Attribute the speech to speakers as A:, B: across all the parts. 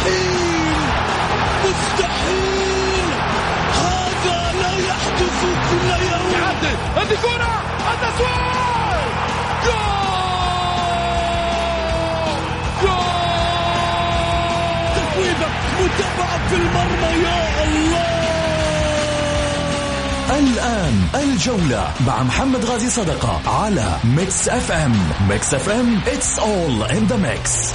A: مستحيل مستحيل هذا لا يحدث كل يوم
B: يا عادل هذه كرة التسويق
A: في المرمى يا الله
C: الآن الجولة مع محمد غازي صدقة على Mix FM Mix FM it's all in the mix.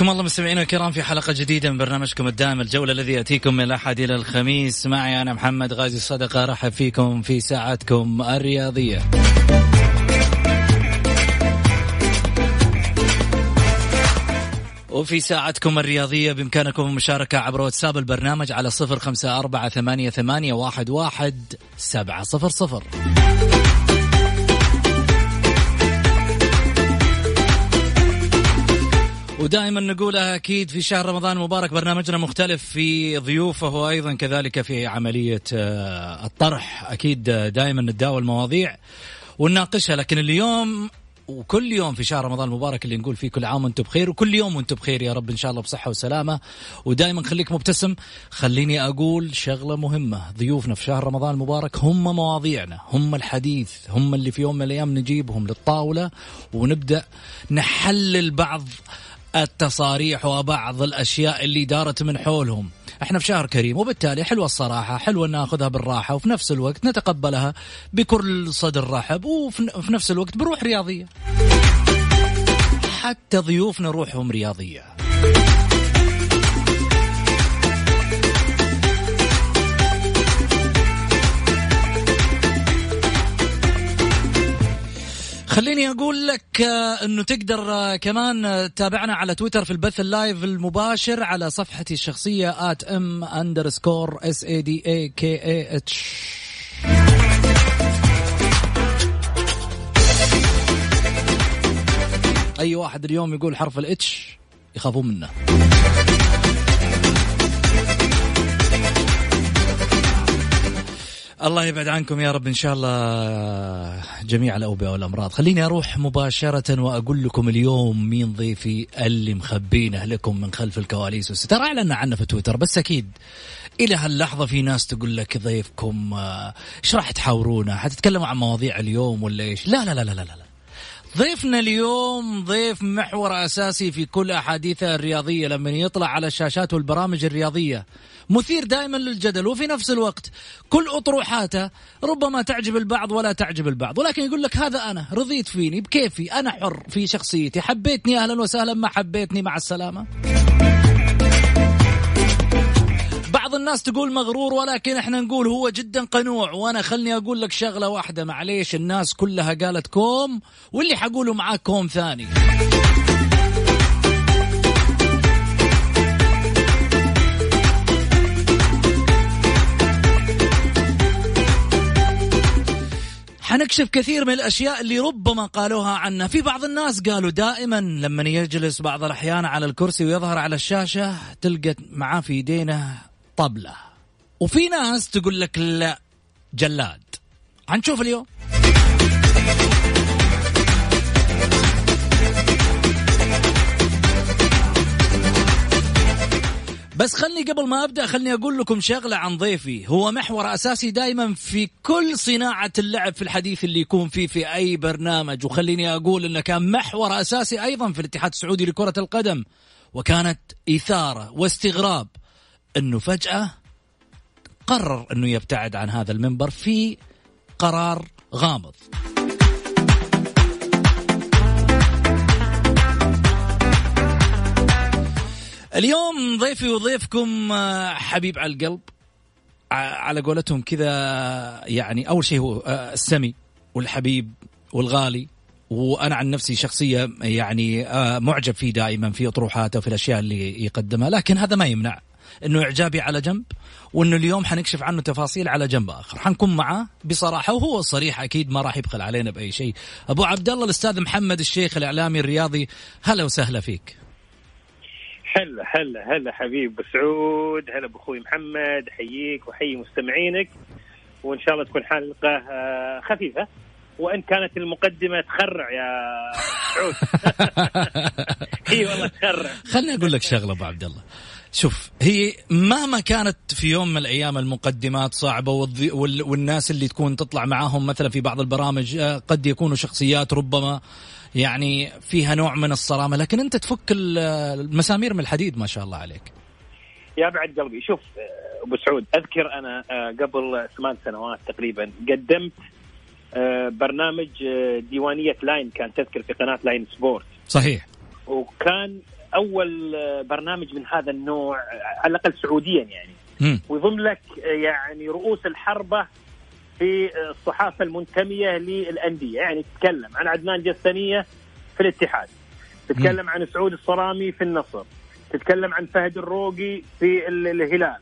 D: حياكم الله مستمعينا الكرام في حلقة جديدة من برنامجكم الدائم الجولة الذي يأتيكم من الأحد إلى الخميس. معي أنا محمد غازي الصدقة رحب فيكم في ساعتكم الرياضية. وفي ساعتكم الرياضية بإمكانكم المشاركة عبر واتساب البرنامج على صفر خمسة أربعة ثمانية, واحد سبعة صفر صفر. ودائما نقولها أكيد في شهر رمضان المبارك برنامجنا مختلف في ضيوفه وأيضا كذلك في عملية آه، الطرح. أكيد دائما نتداول مواضيع ونناقشها لكن اليوم وكل يوم في شهر رمضان المبارك اللي نقول فيه كل عام وأنتم بخير وكل يوم وأنتم بخير يا رب إن شاء الله بصحة وسلامة. ودائما خليك مبتسم. خليني أقول شغلة مهمة. ضيوفنا في شهر رمضان المبارك هم مواضيعنا هم الحديث هم اللي في يوم من الأيام نجيبهم للطاولة ونبدأ نحلل بعض التصاريح وبعض الأشياء اللي دارت من حولهم. إحنا في شهر كريم وبالتالي حلوة الصراحة حلوة ناخذها بالراحة وفي نفس الوقت نتقبلها بكل صدر رحب وفي نفس الوقت بروح رياضية. حتى ضيوفنا روحهم رياضية. خليني أقول لك آه، إنه تقدر آه، كمان آه، تتابعنا على تويتر في البث ال live المباشر على صفحتي الشخصية at M underscore S A D A K A H أي واحد اليوم يقول حرف ال H يخافون منه. الله يبعد عنكم يا رب إن شاء الله جميع الأوبئة والأمراض. خليني أروح مباشرة وأقول لكم اليوم مين ضيفي اللي مخبينه لكم من خلف الكواليس والستار. اعلنا عنه في تويتر بس أكيد إلى هاللحظة في ناس تقول لك ضيفكم آه، إيش راح تحاورونه؟ حتتكلموا عن مواضيع اليوم ولا إيش؟ لا لا لا لا لا, لا. ضيفنا اليوم ضيف محور أساسي في كل أحاديثه الرياضية لما يطلع على الشاشات والبرامج الرياضية. مثير دائما للجدل وفي نفس الوقت كل أطروحاته ربما تعجب البعض ولا تعجب البعض. ولكن يقول لك هذا أنا رضيت فيني بكيفي أنا حر في شخصيتي حبيتني أهلا وسهلا ما حبيتني مع السلامة. بعض الناس تقول مغرور ولكن إحنا نقول هو جدا قنوع. وأنا خلني أقول لك شغلة واحدة. معليش الناس كلها قالت كوم واللي حقوله معاك كوم ثاني. حنكشف كثير من الأشياء اللي ربما قالوها عنا. في بعض الناس قالوا دائما لما يجلس بعض الأحيان على الكرسي ويظهر على الشاشة تلقى معاه في يدينه طبلة. وفي ناس تقول لك لا جلاد. هنشوف اليوم. بس خلني قبل ما أبدأ خلني أقول لكم شغلة عن ضيفي. هو محور أساسي دائما في كل صناعة اللعب في الحديث اللي يكون فيه في أي برنامج. وخليني أقول إنه كان محور أساسي أيضا في الاتحاد السعودي لكرة القدم وكانت إثارة واستغراب. أنه فجأة قرر أنه يبتعد عن هذا المنبر في قرار غامض. اليوم ضيفي وضيفكم آه، حبيب على القلب. على قولتهم كذا يعني أول شيء هو آه، السمي والحبيب والغالي. وأنا عن نفسي شخصية يعني آه، معجب فيه دائما في أطروحاته وفي الأشياء اللي يقدمها. لكن هذا ما يمنع. إنه إعجابي على جنب وإنه اليوم حنكشف عنه تفاصيل على جنب آخر. حنكون معاه بصراحة وهو صريح أكيد ما راح يبخل علينا بأي شيء. أبو عبد الله الأستاذ محمد الشيخ الإعلامي الرياضي هلا وسهلا فيك.
E: هلا هلا هلا حبيب سعود هلا باخوي محمد احييك واحيي مستمعينك وإن شاء الله تكون حلقه آه، خفيفه وإن كانت المقدمة تخرع يا سعود. إي والله تخرع.
D: خليني أقول لك شغلة أبو عبد الله. شوف هي مهما كانت في يوم من الأيام المقدمات صعبة والناس اللي تكون تطلع معاهم مثلا في بعض البرامج آه، قد يكونوا شخصيات ربما يعني فيها نوع من الصرامة لكن أنت تفك المسامير من الحديد ما شاء الله عليك.
E: يا بعد قلبي شوف آه، أبو سعود أذكر أنا آه، قبل ثمان سنوات تقريبا قدمت برنامج ديوانية لاين كان تذكر في قناة Line Sport.
D: صحيح.
E: وكان أول برنامج من هذا النوع على الأقل سعوديا يعني. ويضم لك يعني رؤوس الحربة في الصحافة المنتمية للأندية. يعني تتكلم عن عدنان جستنيه في الاتحاد. تتكلم عن سعود الصرامي في النصر. تتكلم عن فهد الروقي في الهلال.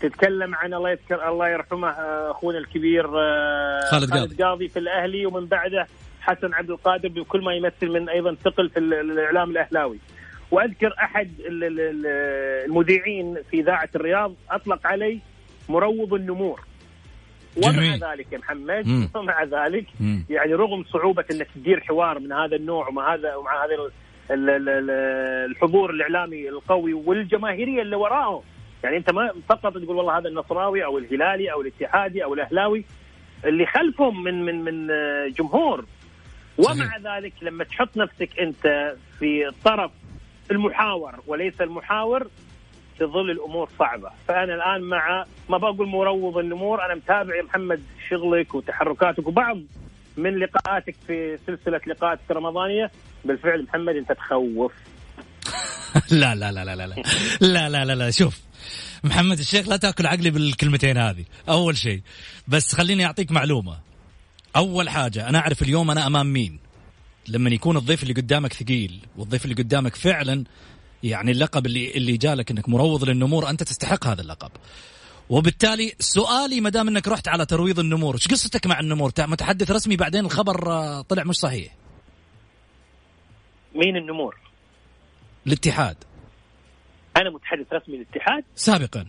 E: تتكلم عن الله يذكر الله يرحمه آه، أخونا الكبير
D: آه، خالد,
E: خالد قاضي. في الأهلي. ومن بعده حسن عبد القادر بكل ما يمثل من أيضا ثقل في الإعلام الأهلاوي. وأذكر أحد المذيعين في إذاعة الرياض أطلق علي مروض النمور. ومع ذلك يا محمد مم. ومع ذلك مم. يعني رغم صعوبة أنك تدير حوار من هذا النوع ومع هذا ومع هذا الحضور الإعلامي القوي والجماهيرية اللي وراهم يعني أنت ما فقط تقول والله هذا النصراوي أو الهلالي أو الاتحادي أو الأهلاوي اللي خلفهم من من من جمهور. ومع ذلك لما تحط نفسك أنت في طرف المحاور وليس المحاور تظل الأمور صعبة، فأنا الآن مع ما بقول مروض النمور، أنا متابع يا محمد شغلك وتحركاتك وبعض من لقاءاتك في سلسلة لقاءات رمضانيه، بالفعل محمد أنت تخوف.
D: لا لا لا لا لا لا لا لا لا شوف محمد الشيخ لا تأكل عقلي بالكلمتين هذه، أول شيء بس خليني أعطيك معلومة. أول حاجة أنا أعرف اليوم أنا أمام مين. لما يكون الضيف اللي قدامك ثقيل والضيف اللي قدامك فعلا يعني اللقب اللي اللي جالك إنك مروض للنمور أنت تستحق هذا اللقب. وبالتالي سؤالي ما دام إنك رحت على ترويض النمور إيش قصتك مع النمور؟ متحدث رسمي بعدين الخبر آه، طلع مش صحيح.
E: مين النمور؟
D: الاتحاد.
E: أنا متحدث رسمي للاتحاد؟
D: سابقا.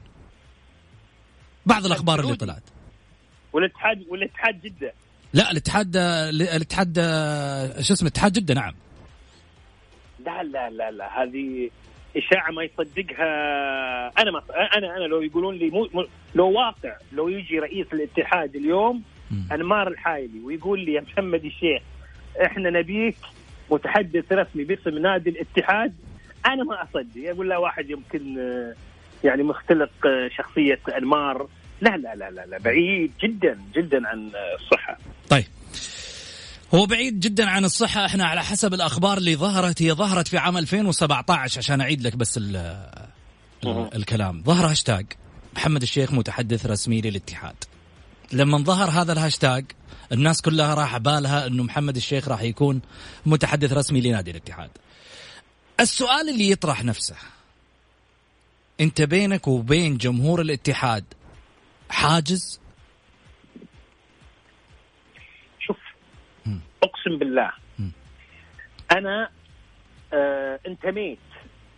D: بعض الأخبار اللي طلعت.
E: والاتحاد والاتحاد جدة.
D: لا الاتحاد آه، الاتحاد آه، شو اسمه اتحاد جدة نعم.
E: لا لا لا لا هذه إشاعة ما يصدقها. أنا ما أنا أنا لو يقولون لي مو لو واقع لو يجي رئيس الاتحاد اليوم أنمار الحايلي ويقول لي يا محمد الشيخ إحنا نبيك متحدث رسمي باسم نادي الاتحاد أنا ما أصدق. أقول له واحد يمكن يعني مختلق شخصية أنمار لا لا لا لا, لا بعيد جدا جدا عن الصحة.
D: طيب. هو بعيد جدا عن الصحة. إحنا على حسب الأخبار اللي ظهرت. هي ظهرت في عام 2017 عشان أعيد لك بس ال ال الكلام. ظهر هاشتاج. محمد الشيخ متحدث رسمي للاتحاد. لما ظهر هذا الهاشتاج الناس كلها راح بالها إنه محمد الشيخ راح يكون متحدث رسمي لنادي الاتحاد. السؤال اللي يطرح نفسه أنت بينك وبين جمهور الاتحاد حاجز؟
E: أقسم بالله. أنا آه انتميت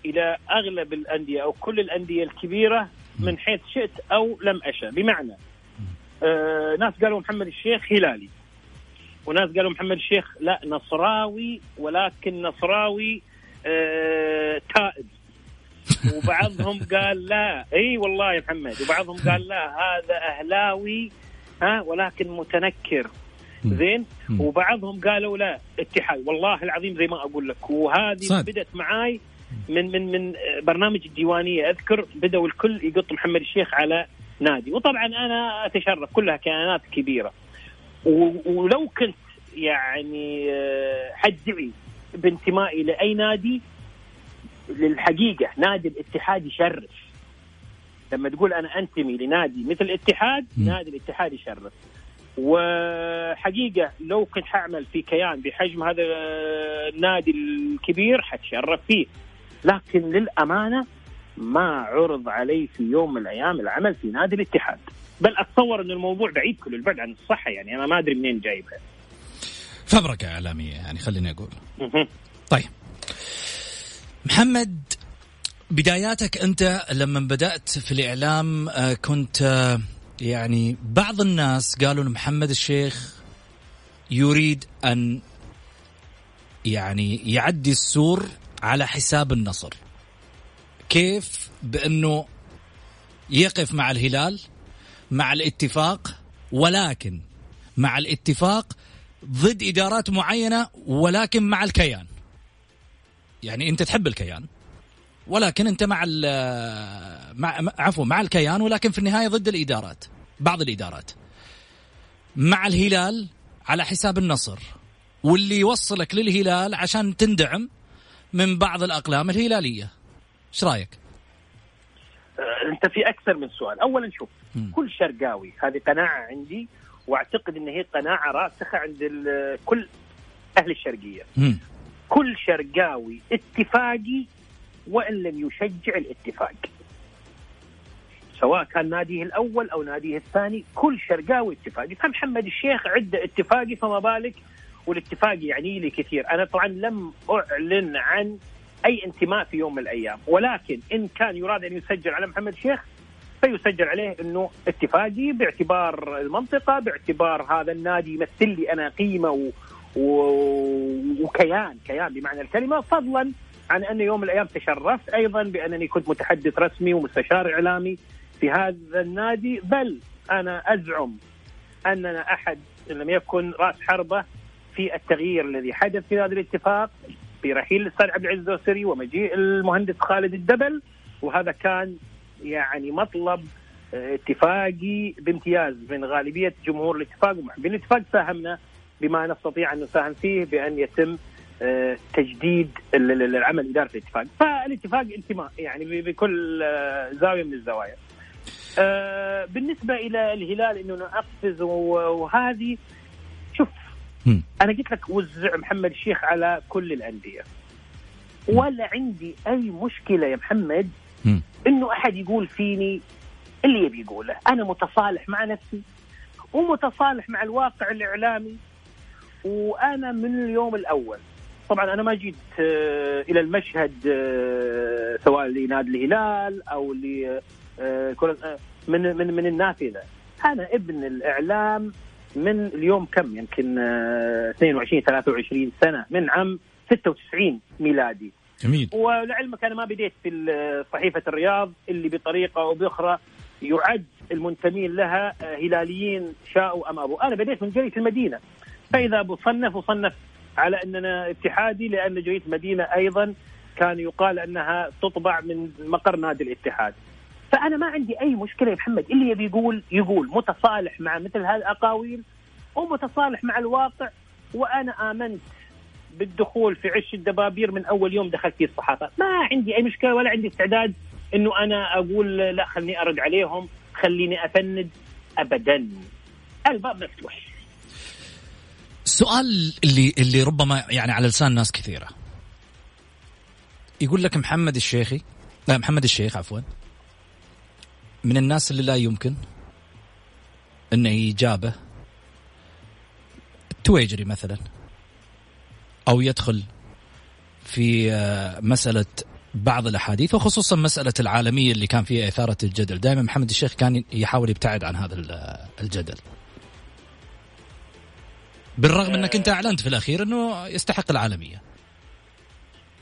E: إلى أغلب الأندية أو كل الأندية الكبيرة من حيث شئت أو لم أشأ. بمعنى آه ناس قالوا محمد الشيخ هلالي وناس قالوا محمد الشيخ لا نصراوي ولكن نصراوي آه تائب. وبعضهم قال لا. إي والله يا محمد. وبعضهم قال لا هذا أهلاوي ها ولكن متنكر. زين؟ وبعضهم قالوا لا اتحاد. والله العظيم زي ما أقول لك. وهذه بدأت معاي من من من برنامج الديوانية. أذكر بدأوا الكل يقط محمد الشيخ على نادي. وطبعا أنا أتشرف كلها كيانات كبيرة. ولو كنت يعني آه، حدعي بانتمائي لأي نادي للحقيقة نادي الاتحاد يشرف. لما تقول أنا أنتمي لنادي مثل الاتحاد نادي الاتحاد يشرف. وحقيقة لو كنت حعمل في كيان بحجم هذا النادي الكبير حتشرف فيه. لكن للأمانة ما عرض علي في يوم من الأيام العمل في نادي الاتحاد. بل أتصور أن الموضوع بعيد كل البعد عن الصحة يعني أنا ما أدري منين جايبها.
D: فبركة إعلامية يعني خليني أقول. طيب. محمد بداياتك أنت لما بدأت في الإعلام آه، كنت آه، يعني بعض الناس قالوا محمد الشيخ يريد أن يعني يعدي السور على حساب النصر. كيف؟ بأنه يقف مع الهلال مع الاتفاق ولكن مع الاتفاق ضد إدارات معينة ولكن مع الكيان. يعني انت تحب الكيان. ولكن انت مع مع عفوا مع الكيان ولكن في النهاية ضد الإدارات بعض الإدارات. مع الهلال على حساب النصر واللي يوصلك للهلال عشان تندعم من بعض الأقلام الهلالية. إيش رأيك؟
E: آه، أنت في أكثر من سؤال. اولا شوف م. كل شرقاوي هذه قناعة عندي وأعتقد إن هي قناعة راسخة عند كل أهل الشرقية. م. كل شرقاوي اتفاقي وإن لم يشجع الاتفاق. سواء كان ناديه الأول أو ناديه الثاني كل شرقاوي اتفاقي. فمحمد الشيخ عده اتفاقي فما بالك؟ والاتفاق يعني لي كثير. أنا طبعا لم أعلن عن أي انتماء في يوم من الأيام. ولكن إن كان يراد أن يسجل على محمد الشيخ فيسجل عليه إنه اتفاقي باعتبار المنطقة باعتبار هذا النادي يمثل لي أنا قيمة. وكيان كيان بمعنى الكلمة. فضلا عن أن يوم من الأيام تشرفت أيضا بأنني كنت متحدث رسمي ومستشار إعلامي في هذا النادي. بل أنا أزعم أننا أحد إن لم يكن رأس حربة في التغيير الذي حدث في هذا الاتفاق برحيل الاستاذ عبد العزيز الدوسري ومجيء المهندس خالد الدبل. وهذا كان يعني مطلب اتفاقي بامتياز من غالبية جمهور الاتفاق ومحبين الاتفاق. ساهمنا بما نستطيع أن نساهم فيه بأن يتم آه، تجديد العمل الاداري في الاتفاق، فالاتفاق انتماء يعني بكل آه، زاوية من الزوايا. آه، بالنسبة إلى الهلال إنه نقفز وهذه شوف أنا قلت لك وزع محمد الشيخ على كل الأندية. ولا عندي أي مشكلة يا محمد إنه أحد يقول فيني اللي يبي يقوله. أنا متصالح مع نفسي ومتصالح مع الواقع الإعلامي. وأنا من اليوم الأول. طبعا أنا ما جيت آه، إلى المشهد آه، سواء لنادي الهلال أو ل آه، من من من النافذة. أنا ابن الإعلام من اليوم كم؟ يمكن 22 23 سنة من عام 96 ميلادي.
D: جميل.
E: ولعلمك أنا ما بديت في صحيفة الرياض اللي بطريقة أو بأخرى يعد المنتمين لها هلاليين شاءوا أم أبوا، أنا بديت من جريدة المدينة. فإذا بصنف وصنف على أننا اتحادي لأن جريده المدينة أيضا كان يقال أنها تطبع من مقر نادي الاتحاد. فأنا ما عندي أي مشكلة يا محمد اللي يبي يقول يقول متصالح مع مثل هذه الأقاويل ومتصالح مع الواقع وأنا آمنت بالدخول في عش الدبابير من أول يوم دخلت في الصحافة، ما عندي أي مشكلة ولا عندي استعداد إنه أنا أقول لا خليني أرد عليهم، خليني أفند ابدا. الباب مفتوح.
D: السؤال اللي اللي ربما يعني على لسان ناس كثيرة. يقول لك محمد الشيخي لا محمد الشيخ عفوا من الناس اللي لا يمكن إنه يجابه التويجري مثلا أو يدخل في آه، مسألة بعض الأحاديث وخصوصا مسألة العالمية اللي كان فيها إثارة الجدل، دائما محمد الشيخ كان يحاول يبتعد عن هذا الجدل. بالرغم انك انت اعلنت في الاخير انه يستحق العالمية.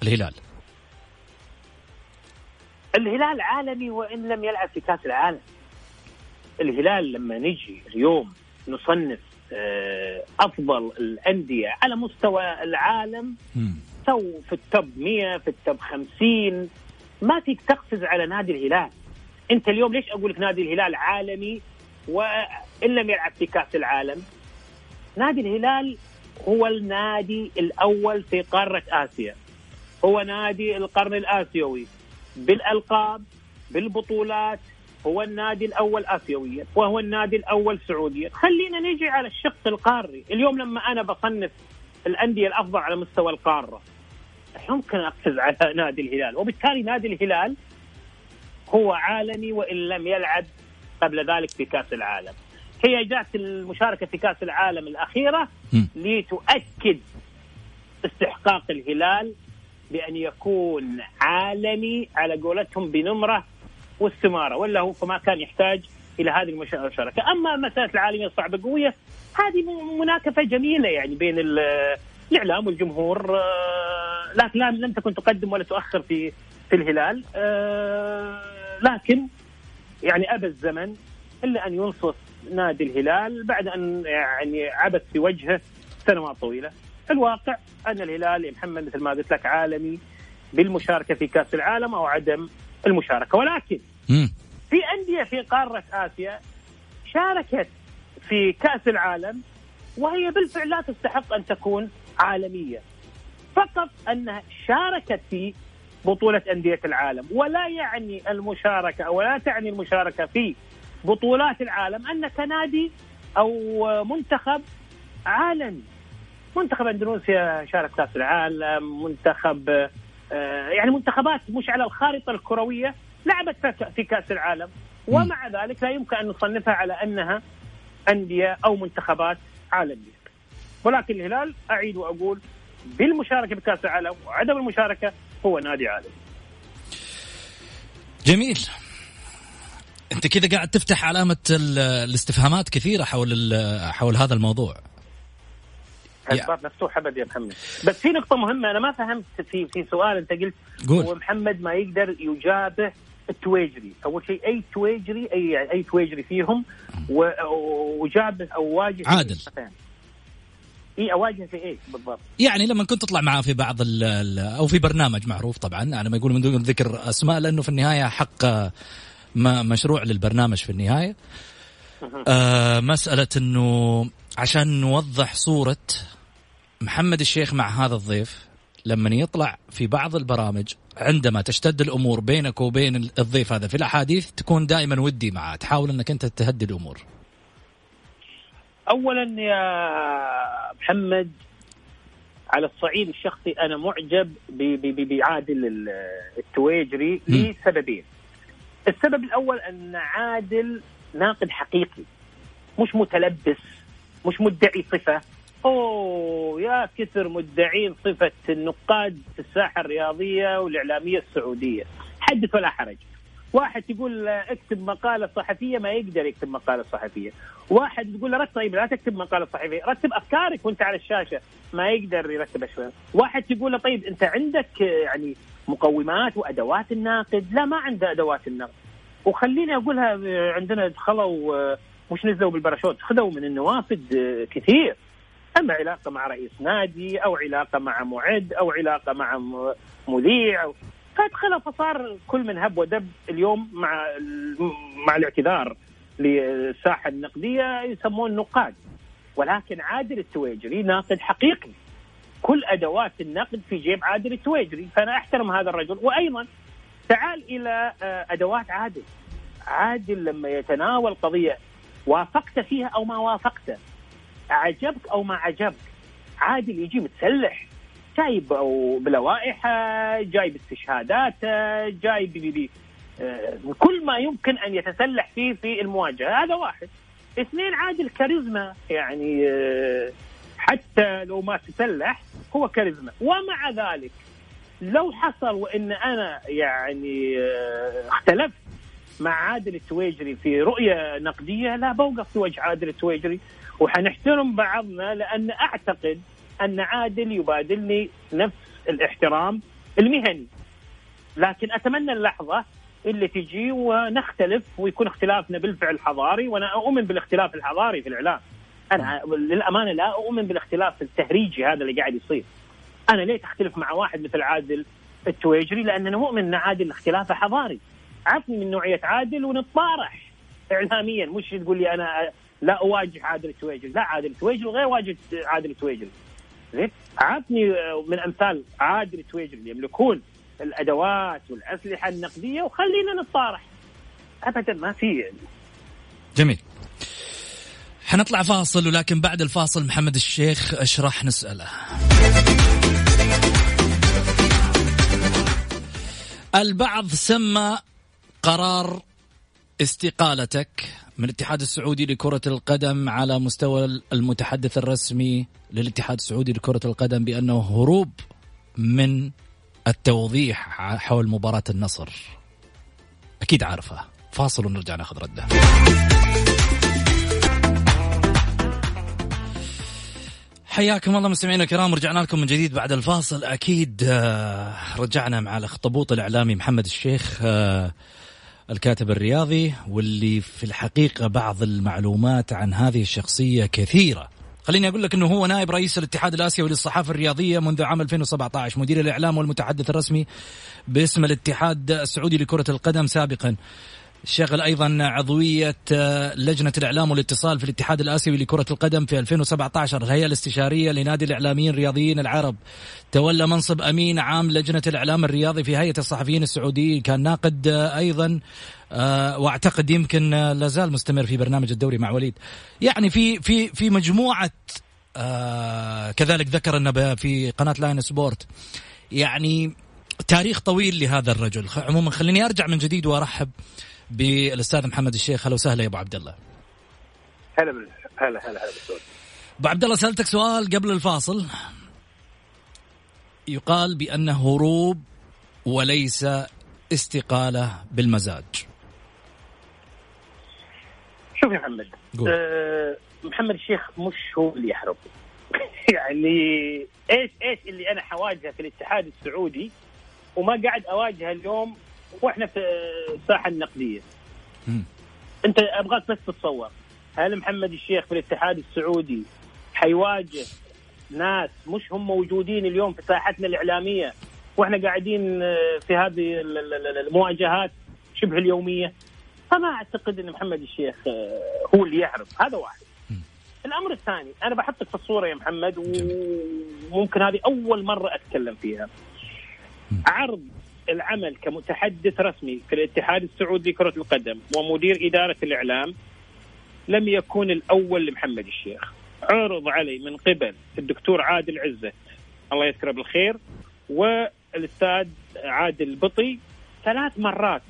D: الهلال.
E: الهلال عالمي وان لم يلعب في كأس العالم. الهلال لما نجي اليوم نصنف آه، أفضل الأندية على مستوى العالم تو في ال top 100 في ال top 50 ما فيك تقفز على نادي الهلال انت اليوم ليش أقول لك نادي الهلال عالمي وإن لم يلعب في كأس العالم نادي الهلال هو النادي الأول في قارة آسيا. هو نادي القرن الآسيوي. بالألقاب بالبطولات هو النادي الأول اسيويا وهو النادي الأول سعوديا. خلينا نجي على الشق القاري. اليوم لما أنا بصنف الأندية الأفضل على مستوى القارة يمكن أقفز على نادي الهلال؟ وبالتالي نادي الهلال هو عالمي وإن لم يلعب قبل ذلك في كأس العالم. هي جاءت المشاركة في كأس العالم الأخيرة لتؤكد استحقاق الهلال بأن يكون عالمي على قولتهم بنمرة واستمارة ولا هو فما كان يحتاج إلى هذه المشاركة، أما مسألة العالمية الصعبة قوية هذه مناكفة جميلة يعني بين الإعلام والجمهور. آه، لكن لم تكن تقدم ولا تؤخر في في الهلال. آه، لكن يعني ابى الزمن إلا أن ينصف نادي الهلال بعد أن يعني عبث في وجهه سنوات طويلة. الواقع أن الهلال يا محمد مثل ما قلت لك عالمي بالمشاركة في كأس العالم أو عدم المشاركة. ولكن في أندية في قارة آسيا شاركت في كأس العالم وهي بالفعل لا تستحق أن تكون عالمية. فقط أنها شاركت في بطولة أندية العالم. ولا يعني المشاركة ولا تعني المشاركة في بطولات العالم أنك نادي أو منتخب عالمي منتخب إندونيسيا شارك كأس العالم منتخب آه، يعني منتخبات مش على الخارطة الكروية لعبت في كأس العالم. ومع ذلك لا يمكن أن نصنفها على أنها أندية أو منتخبات عالمية. ولكن الهلال أعيد وأقول بالمشاركة بكأس العالم وعدم المشاركة هو نادي عالمي.
D: جميل. انت كذا قاعد تفتح علامة الاستفهامات كثيرة حول حول هذا الموضوع.
E: الباب مفتوح ابد يا محمد. بس في نقطة مهمة أنا ما فهمت في في سؤال أنت قلت
D: قول.
E: هو محمد ما يقدر يجابه التويجري أول شيء أي تويجري أي أي تويجري فيهم وجابه أو واجه
D: عادل.
E: إي اواجه في إيش بالضبط؟
D: يعني لما كنت تطلع معاه في بعض ال أو في برنامج معروف طبعا أنا ما يقول من دون ذكر أسماء لأنه في النهاية حق مشروع للبرنامج في النهاية. آه مسألة إنه عشان نوضح صورة محمد الشيخ مع هذا الضيف لما يطلع في بعض البرامج عندما تشتد الأمور بينك وبين الضيف هذا في الأحاديث تكون دائما ودي معه. تحاول إنك أنت تهدي الأمور.
E: اولا يا محمد على الصعيد الشخصي أنا معجب بعادل التويجري لسببين. السبب الأول أن عادل ناقد حقيقي مش متلبس مش مدعي صفة. أوه يا كثر مدعين صفة النقاد في الساحه الرياضية والإعلامية السعودية. حدث ولا حرج. واحد يقول اكتب مقالة صحفية ما يقدر يكتب مقالة صحفية. واحد تقول له رتب طيب لا تكتب مقالة صحفية رتب أفكارك وأنت على الشاشة ما يقدر يرتب أشياء. واحد تقول له طيب أنت عندك يعني مقومات وأدوات الناقد. لا ما عنده أدوات النقد. وخليني أقولها عندنا دخلوا مش نزلوا بالباراشوت؟ خذوا من النوافذ كثير. أما علاقة مع رئيس نادي أو علاقة مع معد أو علاقة مع مذيع. فادخلها فصار كل من هب ودب اليوم مع مع الاعتذار للساحة النقدية يسمون نقاد. ولكن عادل التويجري ناقد حقيقي. كل أدوات النقد في جيب عادل التويجري فأنا أحترم هذا الرجل. وأيضا تعال إلى آه، أدوات عادل. عادل لما يتناول قضية وافقت فيها أو ما وافقت عجبك أو ما عجبك عادل يجي متسلح جايب أو بلوائحه جايب استشهاداته جايب بي آه، كل ما يمكن أن يتسلح فيه في المواجهة. هذا واحد. اثنين عادل كاريزما يعني آه، حتى لو ما تسلح هو كاريزما. ومع ذلك لو حصل وإن أنا يعني آه، اختلفت مع عادل التويجري في رؤية نقدية لا بوقف في وجه عادل التويجري وحنحترم بعضنا لأن أعتقد أن عادل يبادلني نفس الاحترام المهني. لكن أتمنى اللحظة اللي تجي ونختلف ويكون اختلافنا بالفعل حضاري وأنا أؤمن بالاختلاف الحضاري في الإعلام. أنا للأمانة لا أؤمن بالاختلاف التهريجي هذا اللي قاعد يصير. أنا ليه تختلف مع واحد مثل عادل التويجري؟ لأن أنا مؤمن أن عادل اختلافه حضاري. عفني من نوعية عادل ونتطارح اعلاميا. مش تقول لي أنا لا أواجه عادل تويجل لا عادل تويجل غير واجد عادل تويجل زين؟ عطني من أمثال عادل تويجل يملكون الأدوات والأسلحة النقدية وخلينا نتصارح ابدا ما في
D: جميل. حنطلع فاصل ولكن بعد الفاصل محمد الشيخ أشرح نسأله. البعض سمى قرار استقالتك من الاتحاد السعودي لكرة القدم على مستوى المتحدث الرسمي للاتحاد السعودي لكرة القدم بأنه هروب من التوضيح حول مباراة النصر. أكيد عارفه. فاصل ونرجع ناخذ رده. حياكم الله مستمعينا الكرام رجعنا لكم من جديد بعد الفاصل. أكيد آه، رجعنا مع الاخطبوط الإعلامي محمد الشيخ آه، الكاتب الرياضي واللي في الحقيقة بعض المعلومات عن هذه الشخصية كثيرة. خليني أقول لك إنه هو نائب رئيس الاتحاد الآسيوي للصحافة الرياضية منذ عام 2017 مدير الإعلام والمتحدث الرسمي باسم الاتحاد السعودي لكرة القدم سابقا. شغل أيضا عضوية آه، لجنة الإعلام والاتصال في الاتحاد الآسيوي لكرة القدم في 2017 الهيئة الاستشارية لنادي الإعلاميين الرياضيين العرب. تولى منصب أمين عام لجنة الإعلام الرياضي في هيئة الصحفيين السعوديين. كان ناقد آه، أيضا أه وأعتقد يمكن آه، لازال مستمر في برنامج الدوري مع وليد. يعني في في في مجموعة كذلك ذكر أنه في قناة Line Sport. يعني تاريخ طويل لهذا الرجل. عموما خليني أرجع من جديد وأرحب بالأستاذ محمد الشيخ. هلا وسهلا يا أبو عبد الله.
E: هلا هلا هلا هلا
D: أبو عبد الله سألتك سؤال قبل الفاصل. يقال بانه هروب وليس استقالة بالمزاج.
E: شوف يا محمد أه محمد الشيخ مش هو اللي يحرب. يعني إيش إيش اللي أنا حواجهه في الاتحاد السعودي وما قاعد أواجهه اليوم وإحنا في الساحة النقدية. م. انت أبغاك بس تتصور. هل محمد الشيخ في الاتحاد السعودي حيواجه ناس مش هم موجودين اليوم في ساحتنا الإعلامية وإحنا قاعدين في هذه المواجهات شبه اليومية؟ فما أعتقد إن محمد الشيخ هو اللي يعرف. هذا واحد. الأمر الثاني أنا بحطك في الصورة يا محمد وممكن هذه أول مرة أتكلم فيها. عرض العمل كمتحدث رسمي في الاتحاد السعودي لكرة القدم ومدير إدارة الإعلام لم يكن الأول لمحمد الشيخ. عرض علي من قبل الدكتور عادل عزت الله يذكره بالخير. والأستاذ عادل البطي ثلاث مرات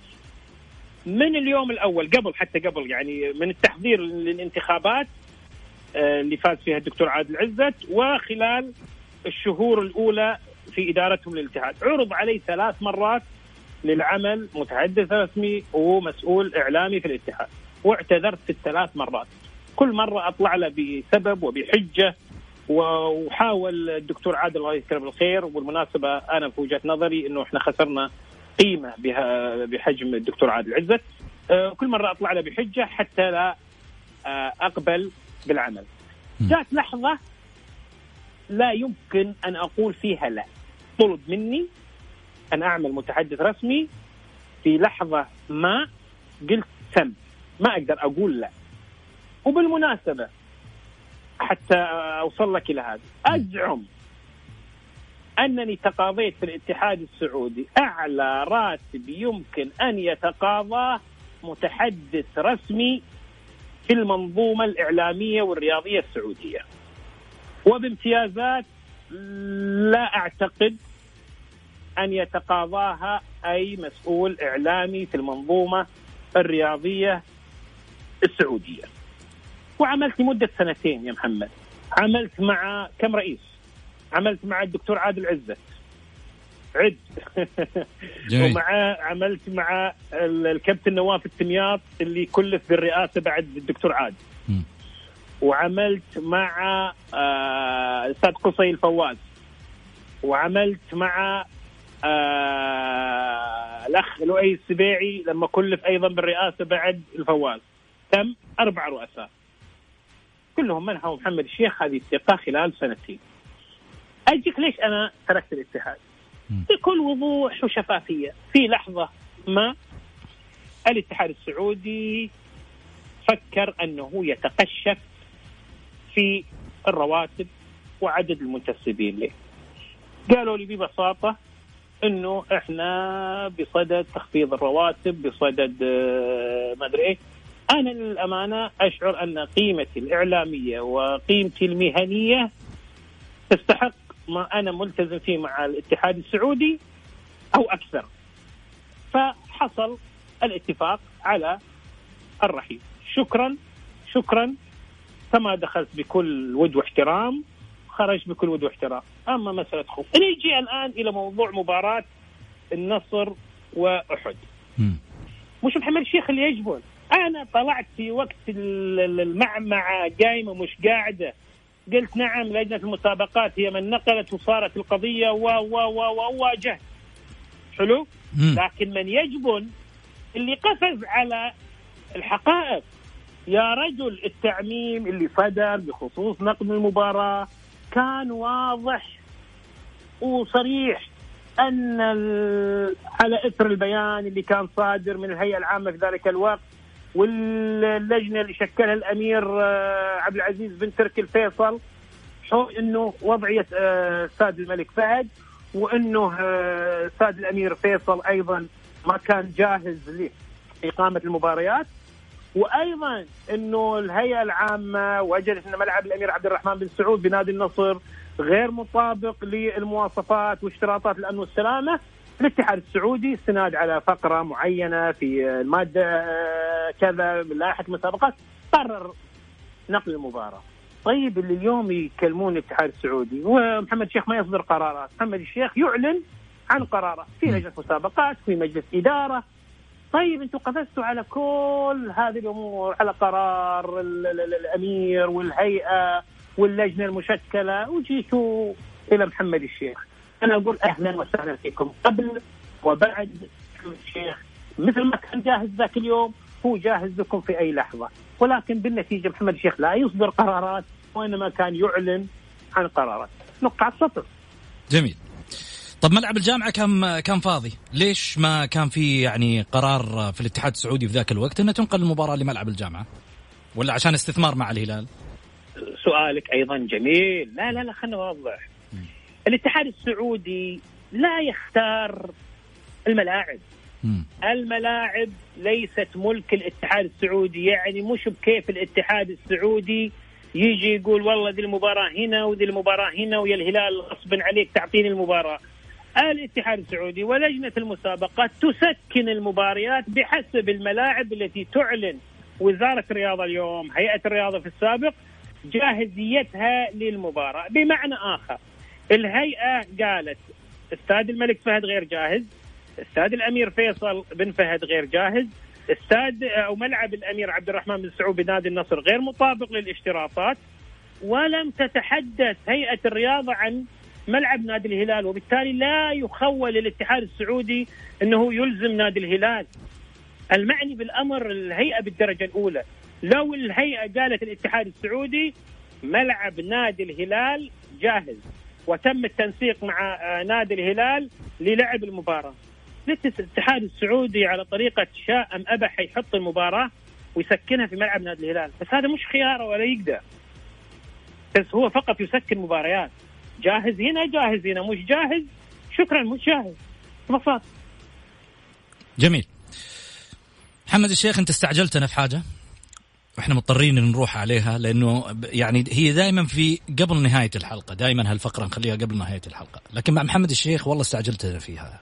E: من اليوم الأول قبل حتى قبل يعني من التحضير للانتخابات آه، اللي فاز فيها الدكتور عادل عزت وخلال الشهور الأولى في إدارتهم للاتحاد. عرض علي ثلاث مرات للعمل متحدث رسمي ومسؤول إعلامي في الاتحاد واعتذرت في الثلاث مرات. كل مرة أطلع له بسبب وبحجة وحاول الدكتور عادل الله يذكره بالخير وبالمناسبة أنا في وجهة نظري إنه إحنا خسرنا قيمة بها بحجم الدكتور عادل عزت آه، كل مرة أطلع له بحجة حتى لا آه، أقبل بالعمل. جاءت لحظة لا يمكن أن أقول فيها لا. طلب مني أن أعمل متحدث رسمي في لحظة ما قلت سم ما أقدر أقول لا. وبالمناسبة حتى أوصل لك إلى هذا. أزعم أنني تقاضيت في الاتحاد السعودي. أعلى راتب يمكن أن يتقاضاه متحدث رسمي في المنظومة الإعلامية والرياضية السعودية. وبامتيازات لا أعتقد أن يتقاضاها أي مسؤول إعلامي في المنظومة الرياضية السعودية. وعملت لمدة سنتين يا محمد. عملت مع كم رئيس؟ عملت مع الدكتور عادل عزت. عد ومع عملت مع الكابتن نواف التمياط اللي كلف بالرئاسة بعد الدكتور عادل. وعملت مع آه، الاستاذ قصي الفواز وعملت مع آه الأخ لؤي السبيعي لما كلف أيضا بالرئاسة بعد الفواز. تم أربع رؤساء. كلهم منحوا محمد الشيخ؟ هذه الثقة خلال سنتين. أجيك ليش أنا تركت الاتحاد؟ بكل وضوح وشفافية. في لحظة ما الاتحاد السعودي فكر أنه يتقشف في الرواتب وعدد المنتسبين له. قالوا لي ببساطة إنه إحنا بصدد تخفيض الرواتب بصدد آه، ما أدري إيه. أنا للأمانة أشعر أن قيمتي الإعلامية وقيمتي المهنية تستحق ما أنا ملتزم فيه مع الاتحاد السعودي أو أكثر. فحصل الاتفاق على الرحيل. شكرا شكرا. كما دخلت بكل ود واحترام خرج بكل ود واحترام. أما مسألة خوف. نيجي الآن إلى موضوع مباراة النصر وأحد. مش محمد الشيخ اللي يجبن أنا طلعت في وقت المعمعة قايمة مش قاعدة. قلت نعم لجنة المسابقات هي من نقلت وصارت القضية و و و وواجهت. حلو؟ لكن من يجبن اللي قفز على الحقائق. يا رجل التعميم اللي صدر بخصوص نقد المباراة كان واضح وصريح أن على إثر البيان اللي كان صادر من الهيئة العامة في ذلك الوقت واللجنة اللي شكلها الأمير آه، عبد العزيز بن تركي الفيصل إنه وضعية آه، ساد الملك فهد وإنه آه، ساد الأمير فيصل أيضا ما كان جاهز لإقامة المباريات. وأيضا إنه الهيئة العامة وجدت إن ملعب الأمير عبد الرحمن بن سعود بنادي النصر غير مطابق للمواصفات واشتراطات الأمن والسلامة. الاتحاد السعودي استناد على فقرة معينة في المادة كذا من لائحة المسابقات. قرر نقل المباراة. طيب اللي اليوم يكلمون الاتحاد السعودي ومحمد الشيخ ما يصدر قرارات، محمد الشيخ يعلن عن قرارات في لجنه مسابقات في مجلس إدارة طيب أنتم قفزتوا على كل هذه الأمور على قرار الأمير والهيئة واللجنة المشكلة وجيتوا إلى محمد الشيخ. أنا أقول أهلا وسهلا فيكم. قبل وبعد الشيخ مثل ما كان جاهز ذاك اليوم هو جاهز لكم في أي لحظة. ولكن بالنتيجة محمد الشيخ لا يصدر قرارات وإنما كان يعلن عن قرارات. نقطة على السطر.
D: جميل. طب ملعب الجامعة كان كان فاضي. ليش ما كان في يعني قرار في الاتحاد السعودي في ذاك الوقت إنه تنقل المباراة لملعب الجامعة؟ ولا عشان استثمار مع الهلال؟
E: سؤالك أيضا جميل. لا لا لا خلينا نوضح. الاتحاد السعودي لا يختار الملاعب. م. الملاعب ليست ملك الاتحاد السعودي. يعني مش بكيف الاتحاد السعودي يجي يقول والله ذي المباراة هنا وذي المباراة هنا ويا الهلال غصبا عليك تعطيني المباراة. الاتحاد السعودي ولجنة المسابقات تسكن المباريات بحسب الملاعب التي تعلن وزارة الرياضة اليوم. هيئة الرياضة في السابق جاهزيتها للمباراة. بمعنى آخر الهيئة قالت استاد الملك فهد غير جاهز استاد الأمير فيصل بن فهد غير جاهز استاد أو ملعب الأمير عبد الرحمن بن سعود بنادي النصر غير مطابق للاشتراطات ولم تتحدث هيئة الرياضة عن ملعب نادي الهلال وبالتالي لا يخول الاتحاد السعودي إنه يلزم نادي الهلال. المعني بالأمر الهيئة بالدرجة الأولى. لو الهيئة قالت الاتحاد السعودي ملعب نادي الهلال جاهز وتم التنسيق مع آه، نادي الهلال للعب المباراة. الاتحاد السعودي على طريقة شاء أم ابى حيحط المباراة ويسكنها في ملعب نادي الهلال. بس هذا مش خيارة ولا يقدر. بس هو فقط يسكن مباريات. جاهز هنا جاهز هنا مش جاهز؟ شكرا مش جاهز. ببساطه
D: جميل. محمد الشيخ انت استعجلتنا في حاجة؟ وإحنا مضطرين نروح عليها لأنه يعني هي دائما في قبل نهاية الحلقة دائما هالفقرة نخليها قبل نهاية الحلقة. لكن مع محمد الشيخ والله استعجلتنا فيها.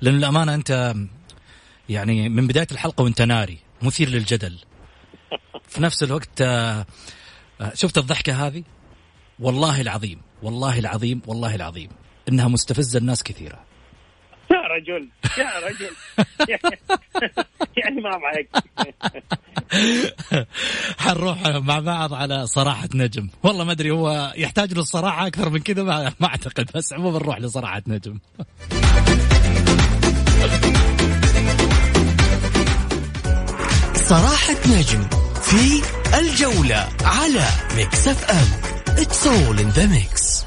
D: لأن الأمانة أنت يعني من بداية الحلقة وأنت ناري مثير للجدل. في نفس الوقت آه، شفت الضحكة هذه؟ والله العظيم. والله العظيم والله العظيم. إنها مستفزة الناس كثيرة.
E: يا رجل يا رجل. يعني ما معك.
D: حنروح مع بعض على صراحة نجم. والله ما أدري هو يحتاج للصراحة أكثر من كذا؟ ما, ما أعتقد بس عموما نروح لصراحة نجم.
C: صراحة نجم في الجولة على Mix FM. It's all in the mix.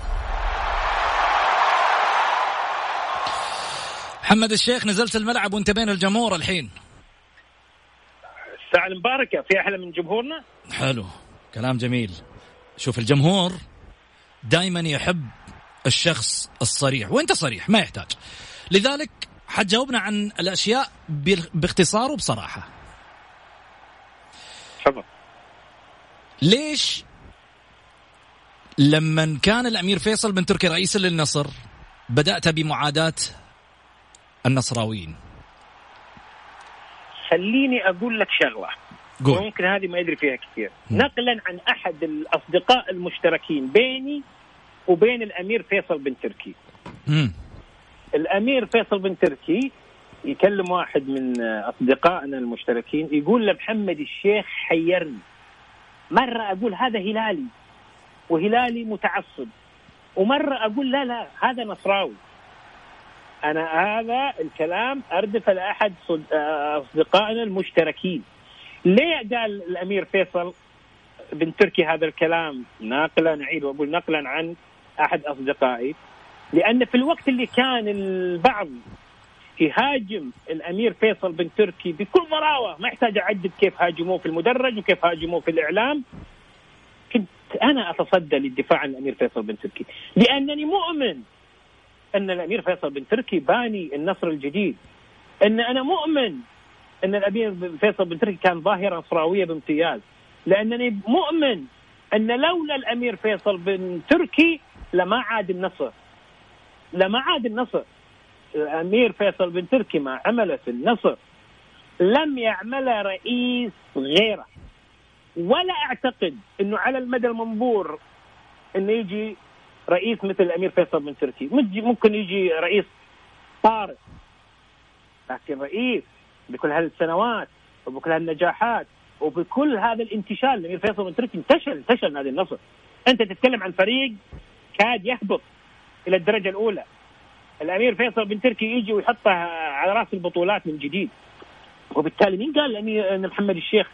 D: محمد الشيخ نزلت الملعب وانت بين الجمهور الحين.
E: الساعة المباركة في أحلى من جمهورنا؟
D: حلو كلام جميل. شوف الجمهور دائما يحب الشخص الصريح وانت صريح ما يحتاج. لذلك حتجاوبنا عن الأشياء باختصار وبصراحة.
E: تفضل.
D: ليش لما كان الأمير فيصل بن تركي رئيسا للنصر بدأت بمعاداة النصراويين.
E: خليني أقول لك شغلة.
D: قول.
E: ممكن هذه ما يدري فيها كثير. نقلا عن أحد الأصدقاء المشتركين بيني وبين الأمير فيصل بن تركي.
D: مم.
E: الأمير فيصل بن تركي يكلم واحد من أصدقائنا المشتركين يقول لمحمد الشيخ حيرني. مرة أقول هذا هلالي. وهلالي متعصب. ومرة أقول لا لا هذا نصراوي. أنا هذا الكلام اردفه لأحد صد- أصدقائنا المشتركين. ليه قال الأمير فيصل بن تركي هذا الكلام؟ ناقلا نعيد وأقول نقلا عن أحد أصدقائي. لأن في الوقت اللي كان البعض يهاجم الأمير فيصل بن تركي بكل مراوه ما يحتاج أعدد كيف هاجموه في المدرج وكيف هاجموه في الإعلام. كنت أنا أتصدى للدفاع عن الأمير فيصل بن تركي لأنني مؤمن أن الأمير فيصل بن تركي باني النصر الجديد. أن أنا مؤمن أن الأمير فيصل بن تركي كان ظاهرة نصراويه بامتياز. لأنني مؤمن أن لولا الأمير فيصل بن تركي لما عاد النصر. لما عاد النصر. الأمير فيصل بن تركي ما عمله في النصر. لم يعمله رئيس غيره. ولا أعتقد إنه على المدى المنظور إنه يجي رئيس مثل الأمير فيصل بن تركي ممكن يجي رئيس طارئ لكن رئيس بكل هالسنوات وبكل هالنجاحات وبكل هذا الانتشال الأمير فيصل بن تركي انتشل انتشل نادي النصر. أنت تتكلم عن فريق كاد يهبط إلى الدرجة الأولى. الأمير فيصل بن تركي يجي ويحطه على رأس البطولات من جديد. وبالتالي مين قال الامير ان محمد الشيخ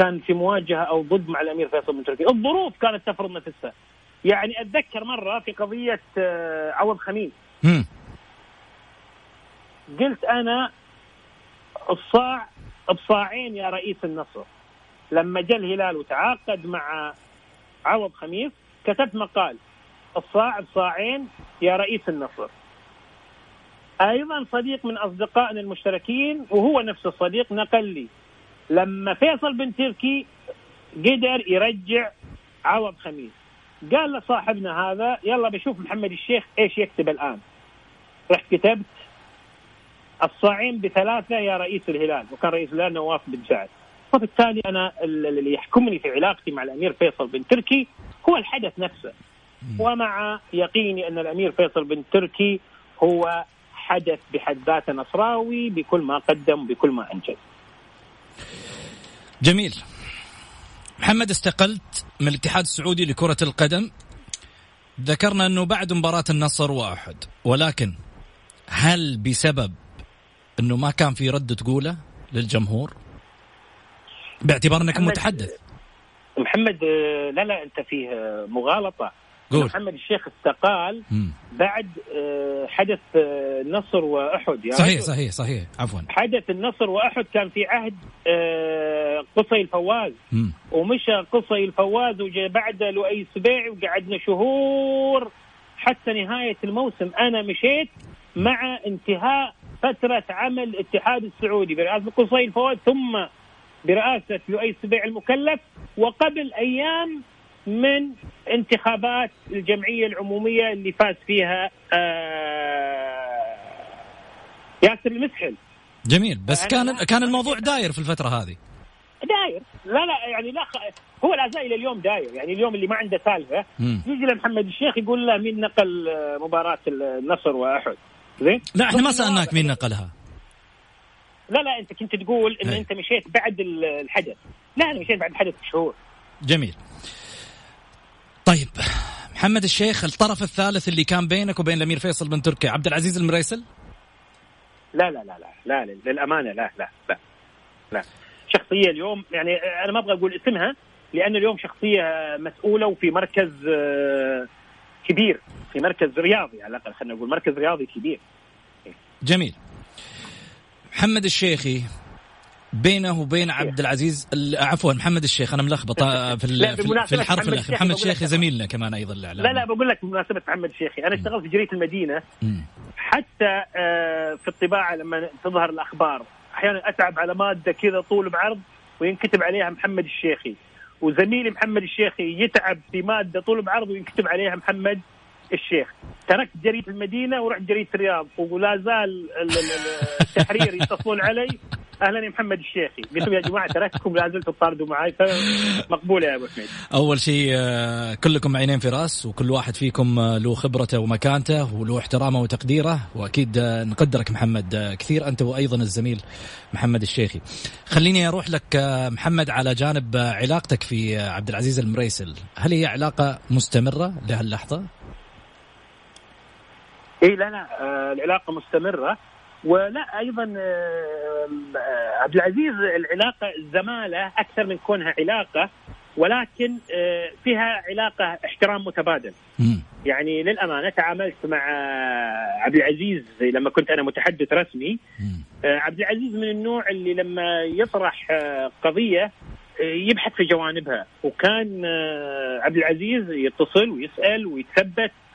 E: كان في مواجهة أو ضد مع الأمير فيصل بن تركي. الظروف كانت تفرض نفسها يعني أتذكر مرة في قضية آه، عوض خميس. قلت أنا الصاع بصاعين يا رئيس النصر. لما جاء الهلال وتعاقد مع عوض خميس كتبت مقال. الصاع بصاعين يا رئيس النصر. أيضا صديق من أصدقائنا المشتركين وهو نفس الصديق نقل لي. لما فيصل بن تركي قدر يرجع عوض خميس. قال لصاحبنا هذا يلا بشوف محمد الشيخ إيش يكتب الآن. رحت كتبت الصاعين بثلاثة يا رئيس الهلال. وكان رئيس الهلال نواف بن سعد. وبالتالي أنا اللي يحكمني في علاقتي مع الأمير فيصل بن تركي هو الحدث نفسه. ومع يقيني أن الأمير فيصل بن تركي هو حدث بحد ذاته نصراوي بكل ما قدم بكل ما أنجز.
D: جميل. محمد استقلت من الاتحاد السعودي لكرة القدم. ذكرنا أنه بعد مباراة النصر وأحد. ولكن هل بسبب أنه ما كان في رد تقوله للجمهور؟ باعتبار أنك متحدث.
E: محمد آه، لا لا أنت فيه آه، مغالطة.
D: قول.
E: محمد الشيخ استقال
D: مم.
E: بعد آه، حدث آه، النصر وأحد يا
D: صحيح
E: رجل.
D: صحيح صحيح عفوا
E: حدث النصر وأحد كان في عهد آه، قصي الفواز
D: مم.
E: ومشى قصي الفواز وجاء بعده لؤي السبيعي وقعدنا شهور حتى نهاية الموسم أنا مشيت مع انتهاء فترة عمل الاتحاد السعودي برئاسه قصي الفواز ثم برئاسه لؤي السبيعي المكلف وقبل أيام من انتخابات الجمعية العمومية اللي فاز فيها آه، ياسر المسحل.
D: جميل. بس
E: أنا-
D: كان كان الموضوع داير في الفترة هذه.
E: داير. لا لا يعني لا. هو لا زال إلى اليوم داير. يعني اليوم اللي ما عنده
D: سالفة.
E: يجي لمحمد الشيخ يقول له مين نقل آه، مباراة النصر وأحد. زين؟
D: لا إحنا ما
E: بس
D: سألناك مين نقلها.
E: لا لا أنت كنت تقول إن
D: أي.
E: أنت مشيت بعد ال- الحدث. لا أنا مشيت بعد الحدث بشهور.
D: جميل. طيب محمد الشيخ الطرف الثالث اللي كان بينك وبين الأمير فيصل بن تركي عبد العزيز المريسل؟
E: لا لا لا لا لا, لا للأمانة لا لا لا لا. شخصية اليوم يعني أنا ما أبغى أقول اسمها لأن اليوم شخصية مسؤولة وفي مركز آه، كبير في مركز رياضي على الأقل خلينا نقول مركز رياضي كبير.
D: جميل. محمد الشيخي بينه وبين عبد العزيز عفوا محمد الشيخ أنا ملخبط في في الحرف الأخير. محمد الشيخ زميلنا كمان أيضا
E: الاعلام لا لا بقول لك بمناسبة محمد الشيخي أنا اشتغلت في جريدة المدينة. حتى آه، في الطباعة لما تظهر الأخبار أحيانا أتعب على مادة كذا طول بعرض وينكتب عليها محمد الشيخي. وزميلي محمد الشيخي يتعب في مادة طول بعرض وينكتب عليها محمد الشيخ. تركت جريدة المدينة ورحت جريدة الرياض ولا زال التحرير يتصلون علي. أهلا يا محمد الشيخي. قلت لهم يا جماعة تركتكم لا زلتوا تطاردوا معي فمقبول يا أبو حميد.
D: أول شيء آه، كلكم عينين في رأس وكل واحد فيكم آه، له خبرته ومكانته وله احترامه وتقديره وأكيد آه، نقدرك محمد كثير أنت وأيضا الزميل محمد الشيخي. خليني أروح لك محمد على جانب علاقتك في عبد العزيز المريسل. هل هي علاقة مستمرة لهاللحظة؟
E: اي لا لا العلاقة مستمرة. ولا أيضا آه، عبد العزيز العلاقة زمالة أكثر من كونها علاقة ولكن آه، فيها علاقة احترام متبادل. يعني للأمانة تعاملت مع عبد العزيز لما كنت أنا متحدث رسمي. آه، عبد العزيز من النوع اللي لما يطرح قضية يبحث في جوانبها وكان عبد العزيز يتصل ويسأل ويتثبت. آه،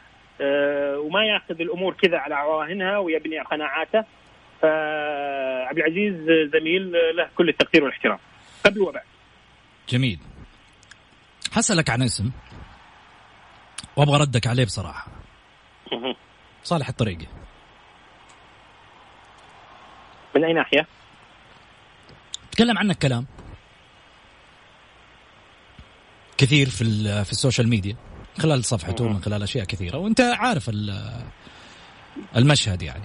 E: وما ياخذ الأمور كذا على عواهنها ويبني قناعاته. فعبد العزيز زميل له كل التقدير والإحترام. قبل وبعد.
D: جميل. حسألك عن اسم. وأبغى ردك عليه بصراحة. صالح الطريقي.
E: من أي ناحية؟
D: تكلم عنك كلام. كثير في في السوشيال ميديا. خلال صفحته من خلال أشياء كثيرة وأنت عارف المشهد يعني